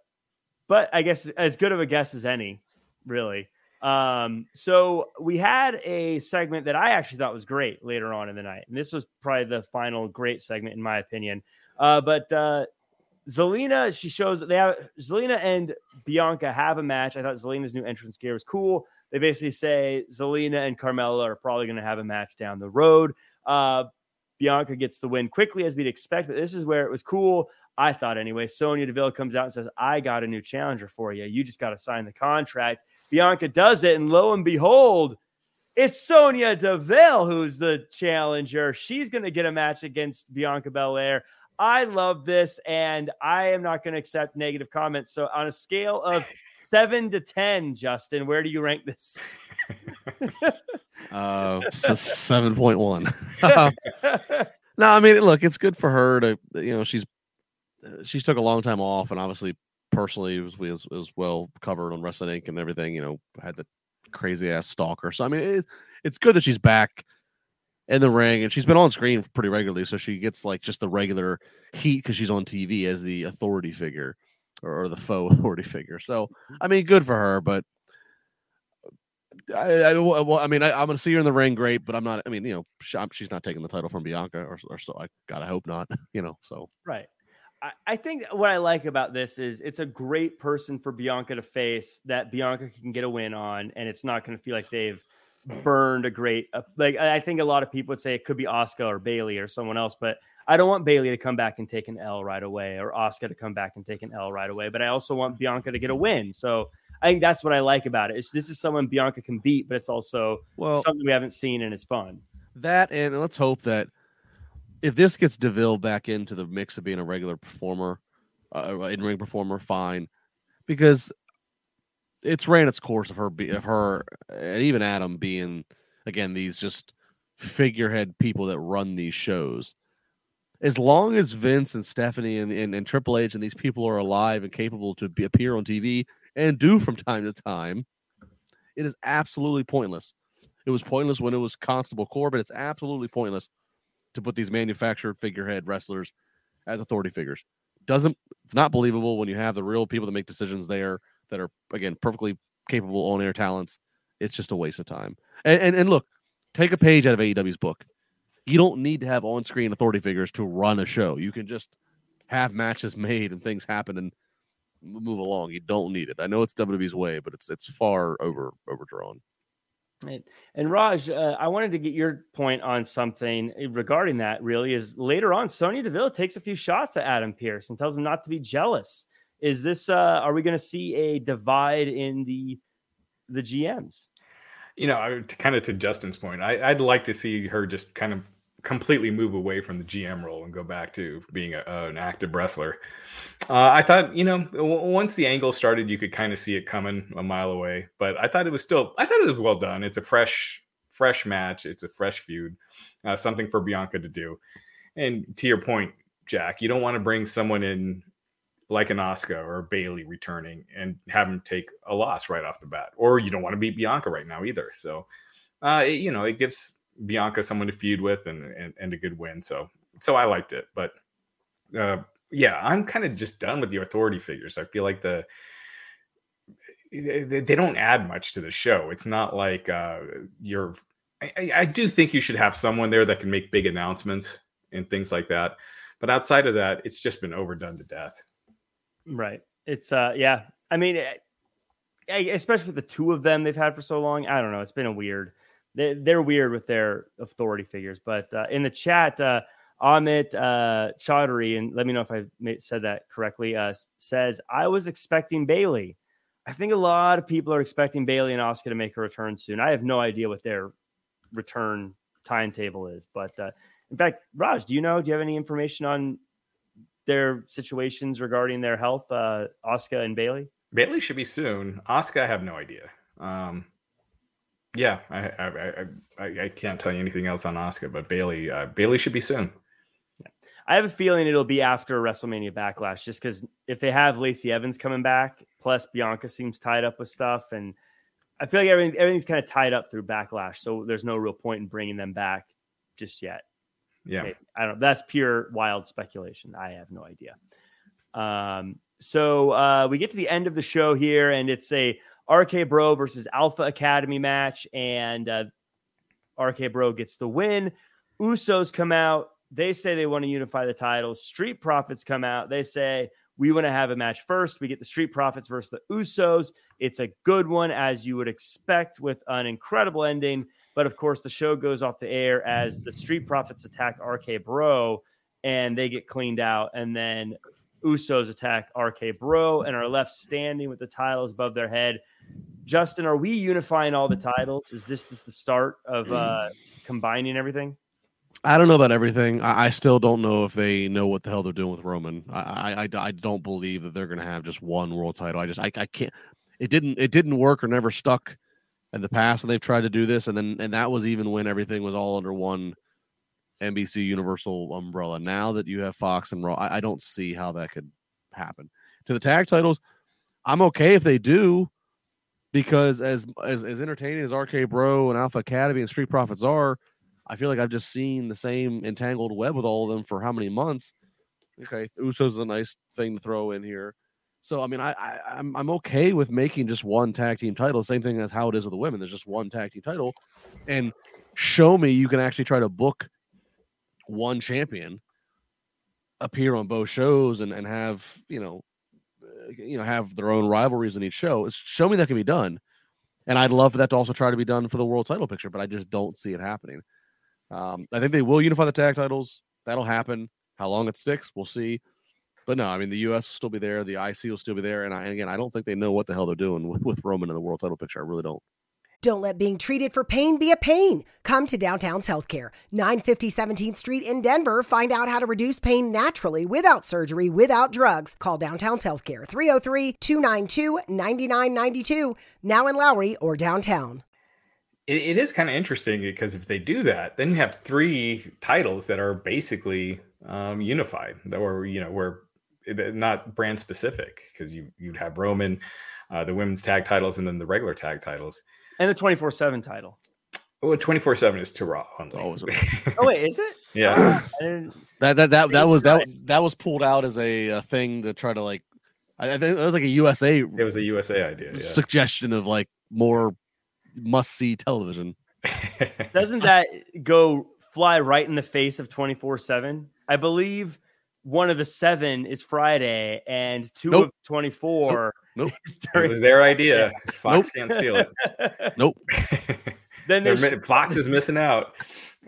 but I guess as good of a guess as any, really. Um, so we had a segment that I actually thought was great later on in the night, and this was probably the final great segment in my opinion. Uh, but uh, Zelina, she shows they have Zelina and Bianca have a match. I thought Zelina's new entrance gear was cool. They basically say Zelina and Carmella are probably going to have a match down the road. Uh, Bianca gets the win quickly, as we'd expect. But this is where it was cool. I thought anyway. Sonya Deville comes out and says, I got a new challenger for you. You just got to sign the contract. Bianca does it. And lo and behold, it's Sonya Deville who's the challenger. She's going to get a match against Bianca Belair. I love this. And I am not going to accept negative comments. So, on a scale of seven to 10, Justin, where do you rank this? Uh, seven point one. no, I mean, look, it's good for her to, you know, she's she took a long time off, and obviously personally it was, it was, was well covered on Wrestling Inc. and everything. You know, had the crazy ass stalker. So I mean, it, it's good that she's back in the ring and she's been on screen pretty regularly, so she gets like just the regular heat because she's on TV as the authority figure or, or the faux authority figure. So mm-hmm. I mean, good for her, but. I, I, well, I mean, I, am going to see her in the ring, great, but I'm not. I mean, you know, she, she's not taking the title from Bianca, or, or so. I gotta hope not. You know, so right. I think what I like about this is it's a great person for Bianca to face that Bianca can get a win on, and it's not going to feel like they've burned a great. Uh, like I think a lot of people would say it could be Asuka or Bayley or someone else, but I don't want Bayley to come back and take an L right away, or Asuka to come back and take an L right away. But I also want Bianca to get a win. So I think that's what I like about it. Is this is someone Bianca can beat, but it's also well, something we haven't seen and it's fun. That and let's hope that if this gets Deville back into the mix of being a regular performer, uh, in ring performer, fine, because it's ran its course of her, be, of her, mm-hmm. and even Adam being again these just figurehead people that run these shows. As long as Vince and Stephanie and, and, and Triple H and these people are alive and capable to be, appear on TV and do from time to time, it is absolutely pointless. It was pointless when it was Constable Corbin, but It's absolutely pointless to put these manufactured figurehead wrestlers as authority figures. Doesn't it's not believable when you have the real people that make decisions there that are again perfectly capable on air talents. It's just a waste of time. And, and and look, take a page out of AEW's book. You don't need to have on screen authority figures to run a show. You can just have matches made and things happen and move along. You don't need it. I know it's WWE's way, but it's it's far over overdrawn. And, and Raj, uh, I wanted to get your point on something eh, regarding that. Really, is later on, Sonya Deville takes a few shots at Adam Pearce and tells him not to be jealous. Is this? Uh, are we going to see a divide in the the GMs? You know, kind of to Justin's point, I, would like to see her just kind of completely move away from the GM role and go back to being a, an active wrestler. Uh, I thought, you know, w- once the angle started, you could kind of see it coming a mile away. But I thought it was still, I thought it was well done. It's a fresh, fresh match. It's a fresh feud, uh, something for Bianca to do. And to your point, Jack, you don't want to bring someone in like an Asuka or Bayley returning and have them take a loss right off the bat, or you don't want to beat Bianca right now either. So, uh, it, you know, it gives Bianca someone to feud with and, and, and a good win. So so I liked it. But uh, yeah, I'm kind of just done with the authority figures. I feel like the they, don't add much to the show. It's not like uh, you're. I, I do think you should have someone there that can make big announcements and things like that. But outside of that, it's just been overdone to death. Right. It's uh yeah. I mean, especially with the two of them they've had for so long. I don't know. It's been a weird they, they're weird with their authority figures. But uh, in the chat, uh, Amit uh, Chaudhary, and let me know if I said that correctly, uh, says, I was expecting Bayley. I think a lot of people are expecting Bayley and Asuka to make a return soon. I have no idea what their return timetable is. But uh, in fact, Raj, do you know? Do you have any information on their situations regarding their health, uh, Asuka and Bayley? Bayley should be soon. Asuka, I have no idea. Um, yeah, I I, I I can't tell you anything else on Asuka, but Bayley uh, Bayley should be soon. Yeah. I have a feeling it'll be after WrestleMania Backlash, just because if they have Lacey Evans coming back, plus Bianca seems tied up with stuff, and I feel like everything, everything's kind of tied up through Backlash, so there's no real point in bringing them back just yet. Yeah. I don't. That's pure wild speculation. I have no idea. Um, so uh, we get to the end of the show here, and it's a RK Bro versus Alpha Academy match, and uh, RK Bro gets the win. Usos come out. They say they want to unify the titles. Street Profits come out. They say we want to have a match first. We get the Street Profits versus the Usos. It's a good one, as you would expect, with an incredible ending. But of course, the show goes off the air as the Street Profits attack RK Bro and they get cleaned out. And then Usos attack RK Bro and are left standing with the titles above their head. Justin, are we unifying all the titles? Is this just the start of uh, combining everything? I don't know about everything. I, I, still don't know if they know what the hell they're doing with Roman. I I, I don't believe that they're going to have just one world title. I just I, I can't. It didn't it didn't work or never stuck in the past, and they've tried to do this, and then and that was even when everything was all under one NBC Universal umbrella. Now that you have Fox and Raw, I, I don't see how that could happen. To the tag titles, I'm okay if they do, because as as, as entertaining as RK Bro and Alpha Academy and Street Profits are, I feel like I've just seen the same entangled web with all of them for how many months. Okay, Usos is a nice thing to throw in here. So I mean, I, I I'm I'm okay with making just one tag team title. Same thing as how it is with the women. There's just one tag team title, and show me you can actually try to book one champion appear on both shows and and have you know uh, you know have their own rivalries in each show. Show me that can be done, and I'd love for that to also try to be done for the world title picture. But I just don't see it happening. Um, I think they will unify the tag titles. That'll happen. How long it sticks, we'll see. But no, I mean the U.S. will still be there, the IC will still be there, and, I, and again, I don't think they know what the hell they're doing with, with Roman in the world title picture. I really don't. Don't let being treated for pain be a pain. Come to Downtown's Healthcare, 950 17th Street in Denver. Find out how to reduce pain naturally without surgery, without drugs. Call Downtown's Healthcare, 303 292 9992, now in Lowry or downtown. It, it is kind of interesting because if they do that, then you have three titles that are basically um, unified, that or, you know, where not brand specific because you you'd have Roman, uh, the women's tag titles, and then the regular tag titles, and the twenty four seven title. Well, twenty four seven is to Raw. Oh, oh wait, is it? Yeah. that that that that was that that was pulled out as a, a thing to try to like. I, think it was like a USA. It was a USA idea. Yeah. Suggestion of like more must see television. Doesn't that go fly right in the face of twenty four seven? I believe one of the seven is Friday, and two nope. of twenty four. Nope. nope. It was their idea. Fox nope. can't steal it. Nope. then should, Fox is missing out.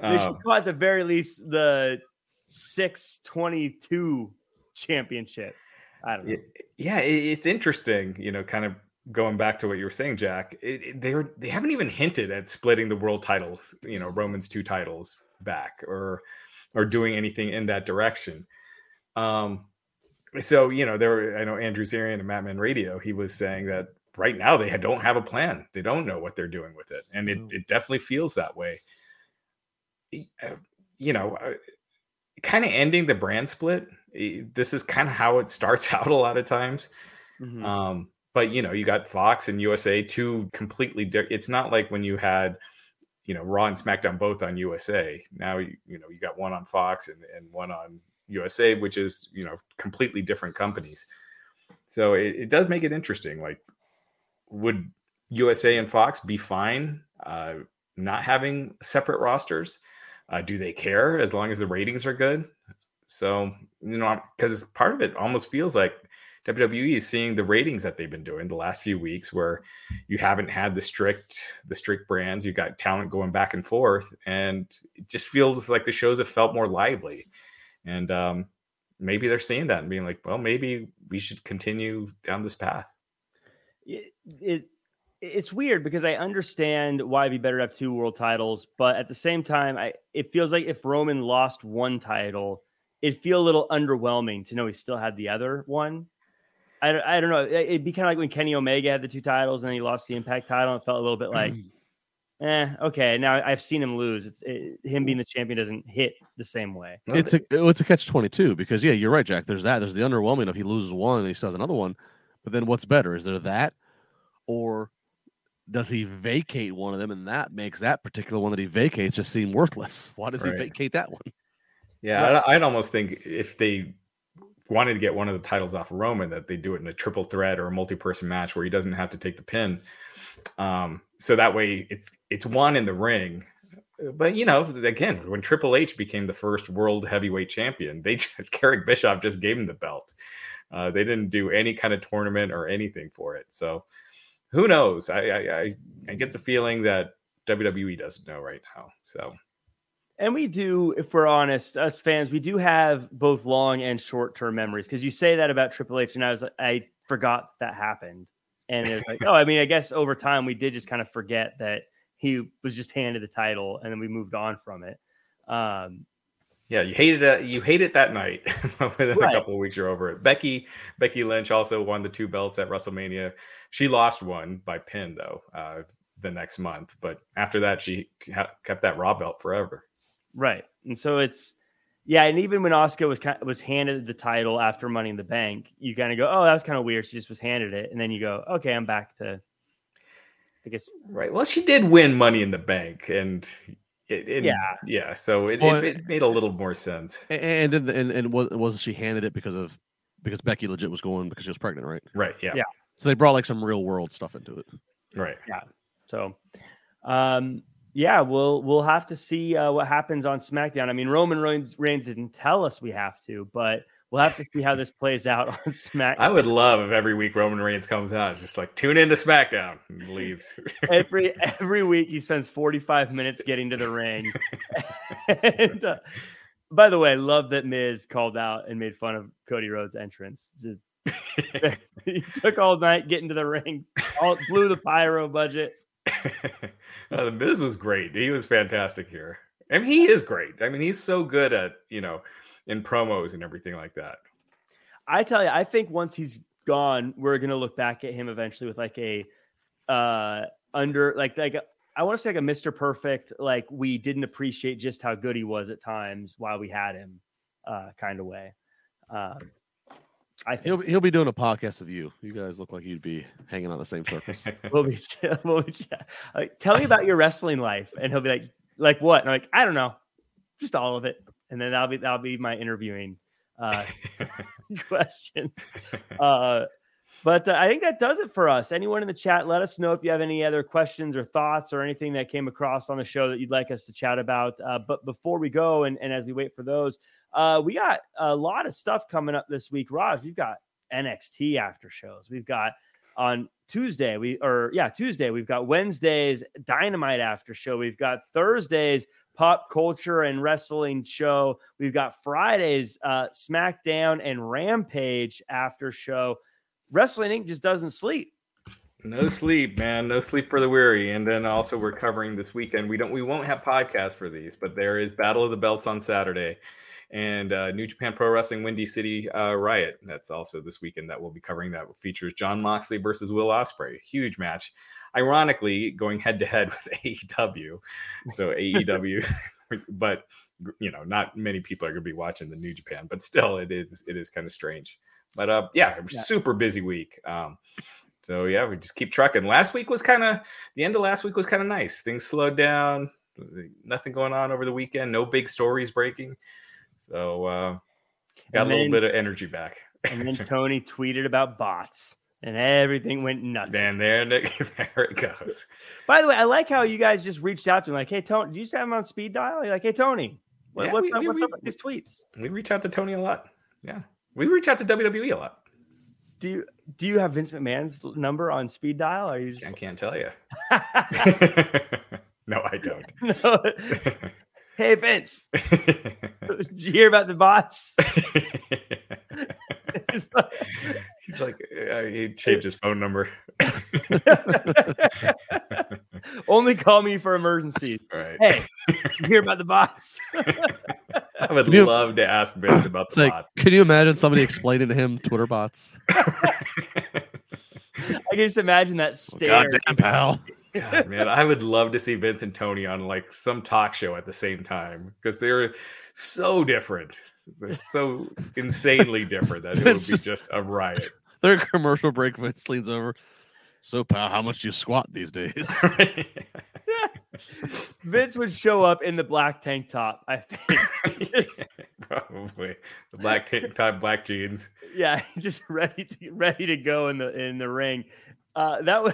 They um, should call at the very least the six twenty two championship. I don't know. Yeah, it's interesting. You know, kind of going back to what you were saying, Jack. It, it, they were they haven't even hinted at splitting the world titles. You know, Roman's two titles back, or or doing anything in that direction. Um, so you know, there were I know Andrew Zarian and Madman Radio. He was saying that right now they don't have a plan. They don't know what they're doing with it, and it, it definitely feels that way. Uh, you know, uh, kind of ending the brand split. This is kind of how it starts out a lot of times. Mm-hmm. Um, but you know, you got Fox and USA, two completely different. It's not like when you had you know Raw and SmackDown both on USA. Now you you know you got one on Fox and, and one on USA, which is you know completely different companies. So it, it does make it interesting. Like, would USA and Fox be fine uh, not having separate rosters? Uh, do they care as long as the ratings are good? So you know, because part of it almost feels like WWE is seeing the ratings that they've been doing the last few weeks, where you haven't had the strict the strict brands. You got talent going back and forth, and it just feels like the shows have felt more lively. And um, maybe they're seeing that and being like, well, maybe we should continue down this path. It, it it's weird because I understand why it'd be better to have two world titles, but at the same time, I it feels like if Roman lost one title, it'd feel a little underwhelming to know he still had the other one. I, I don't know. It'd be kind of like when Kenny Omega had the two titles and he lost the Impact title. It felt a little bit like, eh, okay. Now I've seen him lose. It's it, him being the champion doesn't hit the same way. It's a it's a catch twenty two because yeah, you're right, Jack. There's that. There's the underwhelming if he loses one and he still has another one. But then what's better? Is there that, or does he vacate one of them and that makes that particular one that he vacates just seem worthless? Why does right. he vacate that one? Yeah, I'd almost think if they wanted to get one of the titles off of Roman, that they do it in a triple threat or a multi-person match where he doesn't have to take the pin. Um, so that way it's it's one in the ring. But you know, again, when Triple H became the first world heavyweight champion, they Eric Bischoff just gave him the belt. Uh, they didn't do any kind of tournament or anything for it. So who knows? I I, I get the feeling that WWE doesn't know right now. So and we do, if we're honest, us fans, we do have both long and short term memories because you say that about Triple H, and I was I forgot that happened, and it was like, oh, I mean, I guess over time we did just kind of forget that he was just handed the title, and then we moved on from it. Um, yeah, you hated it. You hate it that night. Within right. a couple of weeks, you're over it. Becky Becky Lynch also won the two belts at WrestleMania. She lost one by pin though uh, the next month, but after that, she kept that Raw belt forever. Right. And so it's yeah, and even when Asuka was kind of, was handed the title after Money in the Bank, you kind of go, "Oh, that was kind of weird." She just was handed it, and then you go, "Okay, I'm back to." I guess. Right. Well, she did win Money in the Bank, and it, it, yeah, yeah. So it, well, it, it, made a little more sense. And and and, and wasn't she handed it because of because Becky legit was going because she was pregnant, right? Right. Yeah. Yeah. So they brought like some real world stuff into it. Right. Yeah. So, um, yeah, we'll we'll have to see uh, what happens on SmackDown. I mean, Roman Reigns, Reigns didn't tell us we have to, but we'll have to see how this plays out on SmackDown. I would love if every week Roman Reigns comes out, it's just like tune into SmackDown and leaves. every every week he spends 45 minutes getting to the ring. and uh, by the way, love that Miz called out and made fun of Cody Rhodes' entrance. Just he took all night getting to the ring, all blew the pyro budget. uh, the Miz was great. He was fantastic here. I mean, he is great. I mean, he's so good at you know in promos and everything like that. I tell you, I think once he's gone, we're gonna look back at him eventually with like a uh under like like a, I want to say like a Mr. Perfect, like we didn't appreciate just how good he was at times while we had him, uh, kind of way. Um, I think he'll he'll be doing a podcast with you. You guys look like you'd be hanging on the same surface. we'll be, we'll be like, tell me about your wrestling life, and he'll be like, like what? And I'm like, I don't know, just all of it. And then that'll be that'll be my interviewing uh, questions. Uh, but uh, I think that does it for us. Anyone in the chat, let us know if you have any other questions or thoughts or anything that came across on the show that you'd like us to chat about. Uh, but before we go, and, and as we wait for those, uh, we got a lot of stuff coming up this week. Raj, we've got NXT after shows. We've got on Tuesday, we or yeah, Tuesday, we've got Wednesdays Dynamite after show. We've got Thursdays pop culture and wrestling show. We've got Fridays uh, SmackDown and Rampage after show. Wrestling Inc. just doesn't sleep. No sleep, man. No sleep for the weary. And then also we're covering this weekend. We don't we won't have podcasts for these, but there is Battle of the Belts on Saturday and uh, New Japan Pro Wrestling Windy City uh, Riot. That's also this weekend that we'll be covering. That features Jon Moxley versus Will Ospreay. Huge match. Ironically, going head to head with AEW. So AEW, but you know, not many people are going to be watching the New Japan, but still, it is it is kind of strange. But uh, yeah, yeah. super busy week. Um, so yeah, we just keep trucking. Last week was kind of the end of last week was kind of nice. Things slowed down. Nothing going on over the weekend. No big stories breaking. So uh, got and a little bit of energy back. and then Tony tweeted about bots. And everything went nuts. Man, there, there it goes. By the way, I like how you guys just reached out to him, like, "Hey, Tony, do you just have him on speed dial?" You're like, "Hey, Tony, what, yeah, what's, we, up, we, what's we, up with these tweets?" We reach out to Tony a lot. Yeah, we reach out to WWE a lot. Do you do you have Vince McMahon's number on speed dial? Or you just... I can't tell you. no, I don't. no. Hey Vince, did you hear about the bots? He's like, uh, he changed his phone number. Only call me for emergencies. Right. Hey, you hear about the bots? I would you, love to ask Vince about the like, bots. Can you imagine somebody explaining to him Twitter bots? I can just imagine that stare. Goddamn pal. God, man, I would love to see Vince and Tony on like some talk show at the same time because they're so different. They're so insanely different that it would be just a riot. Their commercial break, Vince leans over. So, pal, how much do you squat these days? Vince would show up in the black tank top, I think. Probably the black tank top, black jeans. Yeah, just ready to ready to go in the in the ring. Uh, that was,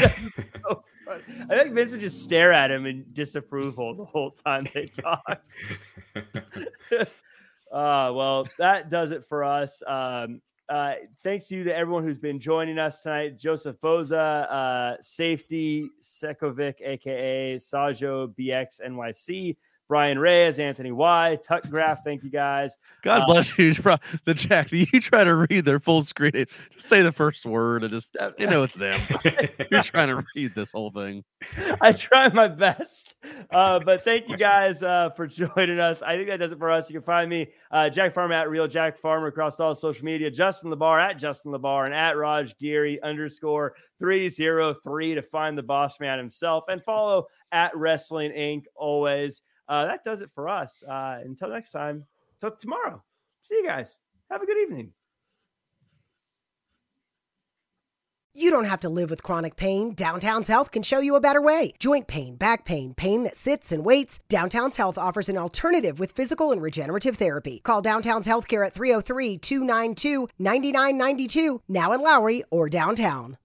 so I think Vince would just stare at him in disapproval the whole time they talked. Uh, well, that does it for us. Um, uh, thanks to you to everyone who's been joining us tonight. Joseph Boza, uh, Safety Sekovic, aka Sajo BX NYC. Brian Reyes, Anthony Y, Tuck Graph. Thank you guys. God uh, bless you. The Jack, you try to read their full screen. Just say the first word and just, you know, it's them. You're trying to read this whole thing. I try my best. Uh, but thank you guys uh, for joining us. I think that does it for us. You can find me, uh, Jack Farmer at Real Jack Farmer across all social media, Justin LaBar at Justin LaBar and at Raj Giri underscore 303 to find the boss man himself and follow at Wrestling Inc. always. Uh, that does it for us. Uh, until next time, until tomorrow. See you guys. Have a good evening. You don't have to live with chronic pain. Downtown's Health can show you a better way. Joint pain, back pain, pain that sits and waits. Downtown's Health offers an alternative with physical and regenerative therapy. Call Downtown's Healthcare at 303 292 9992, now in Lowry or downtown.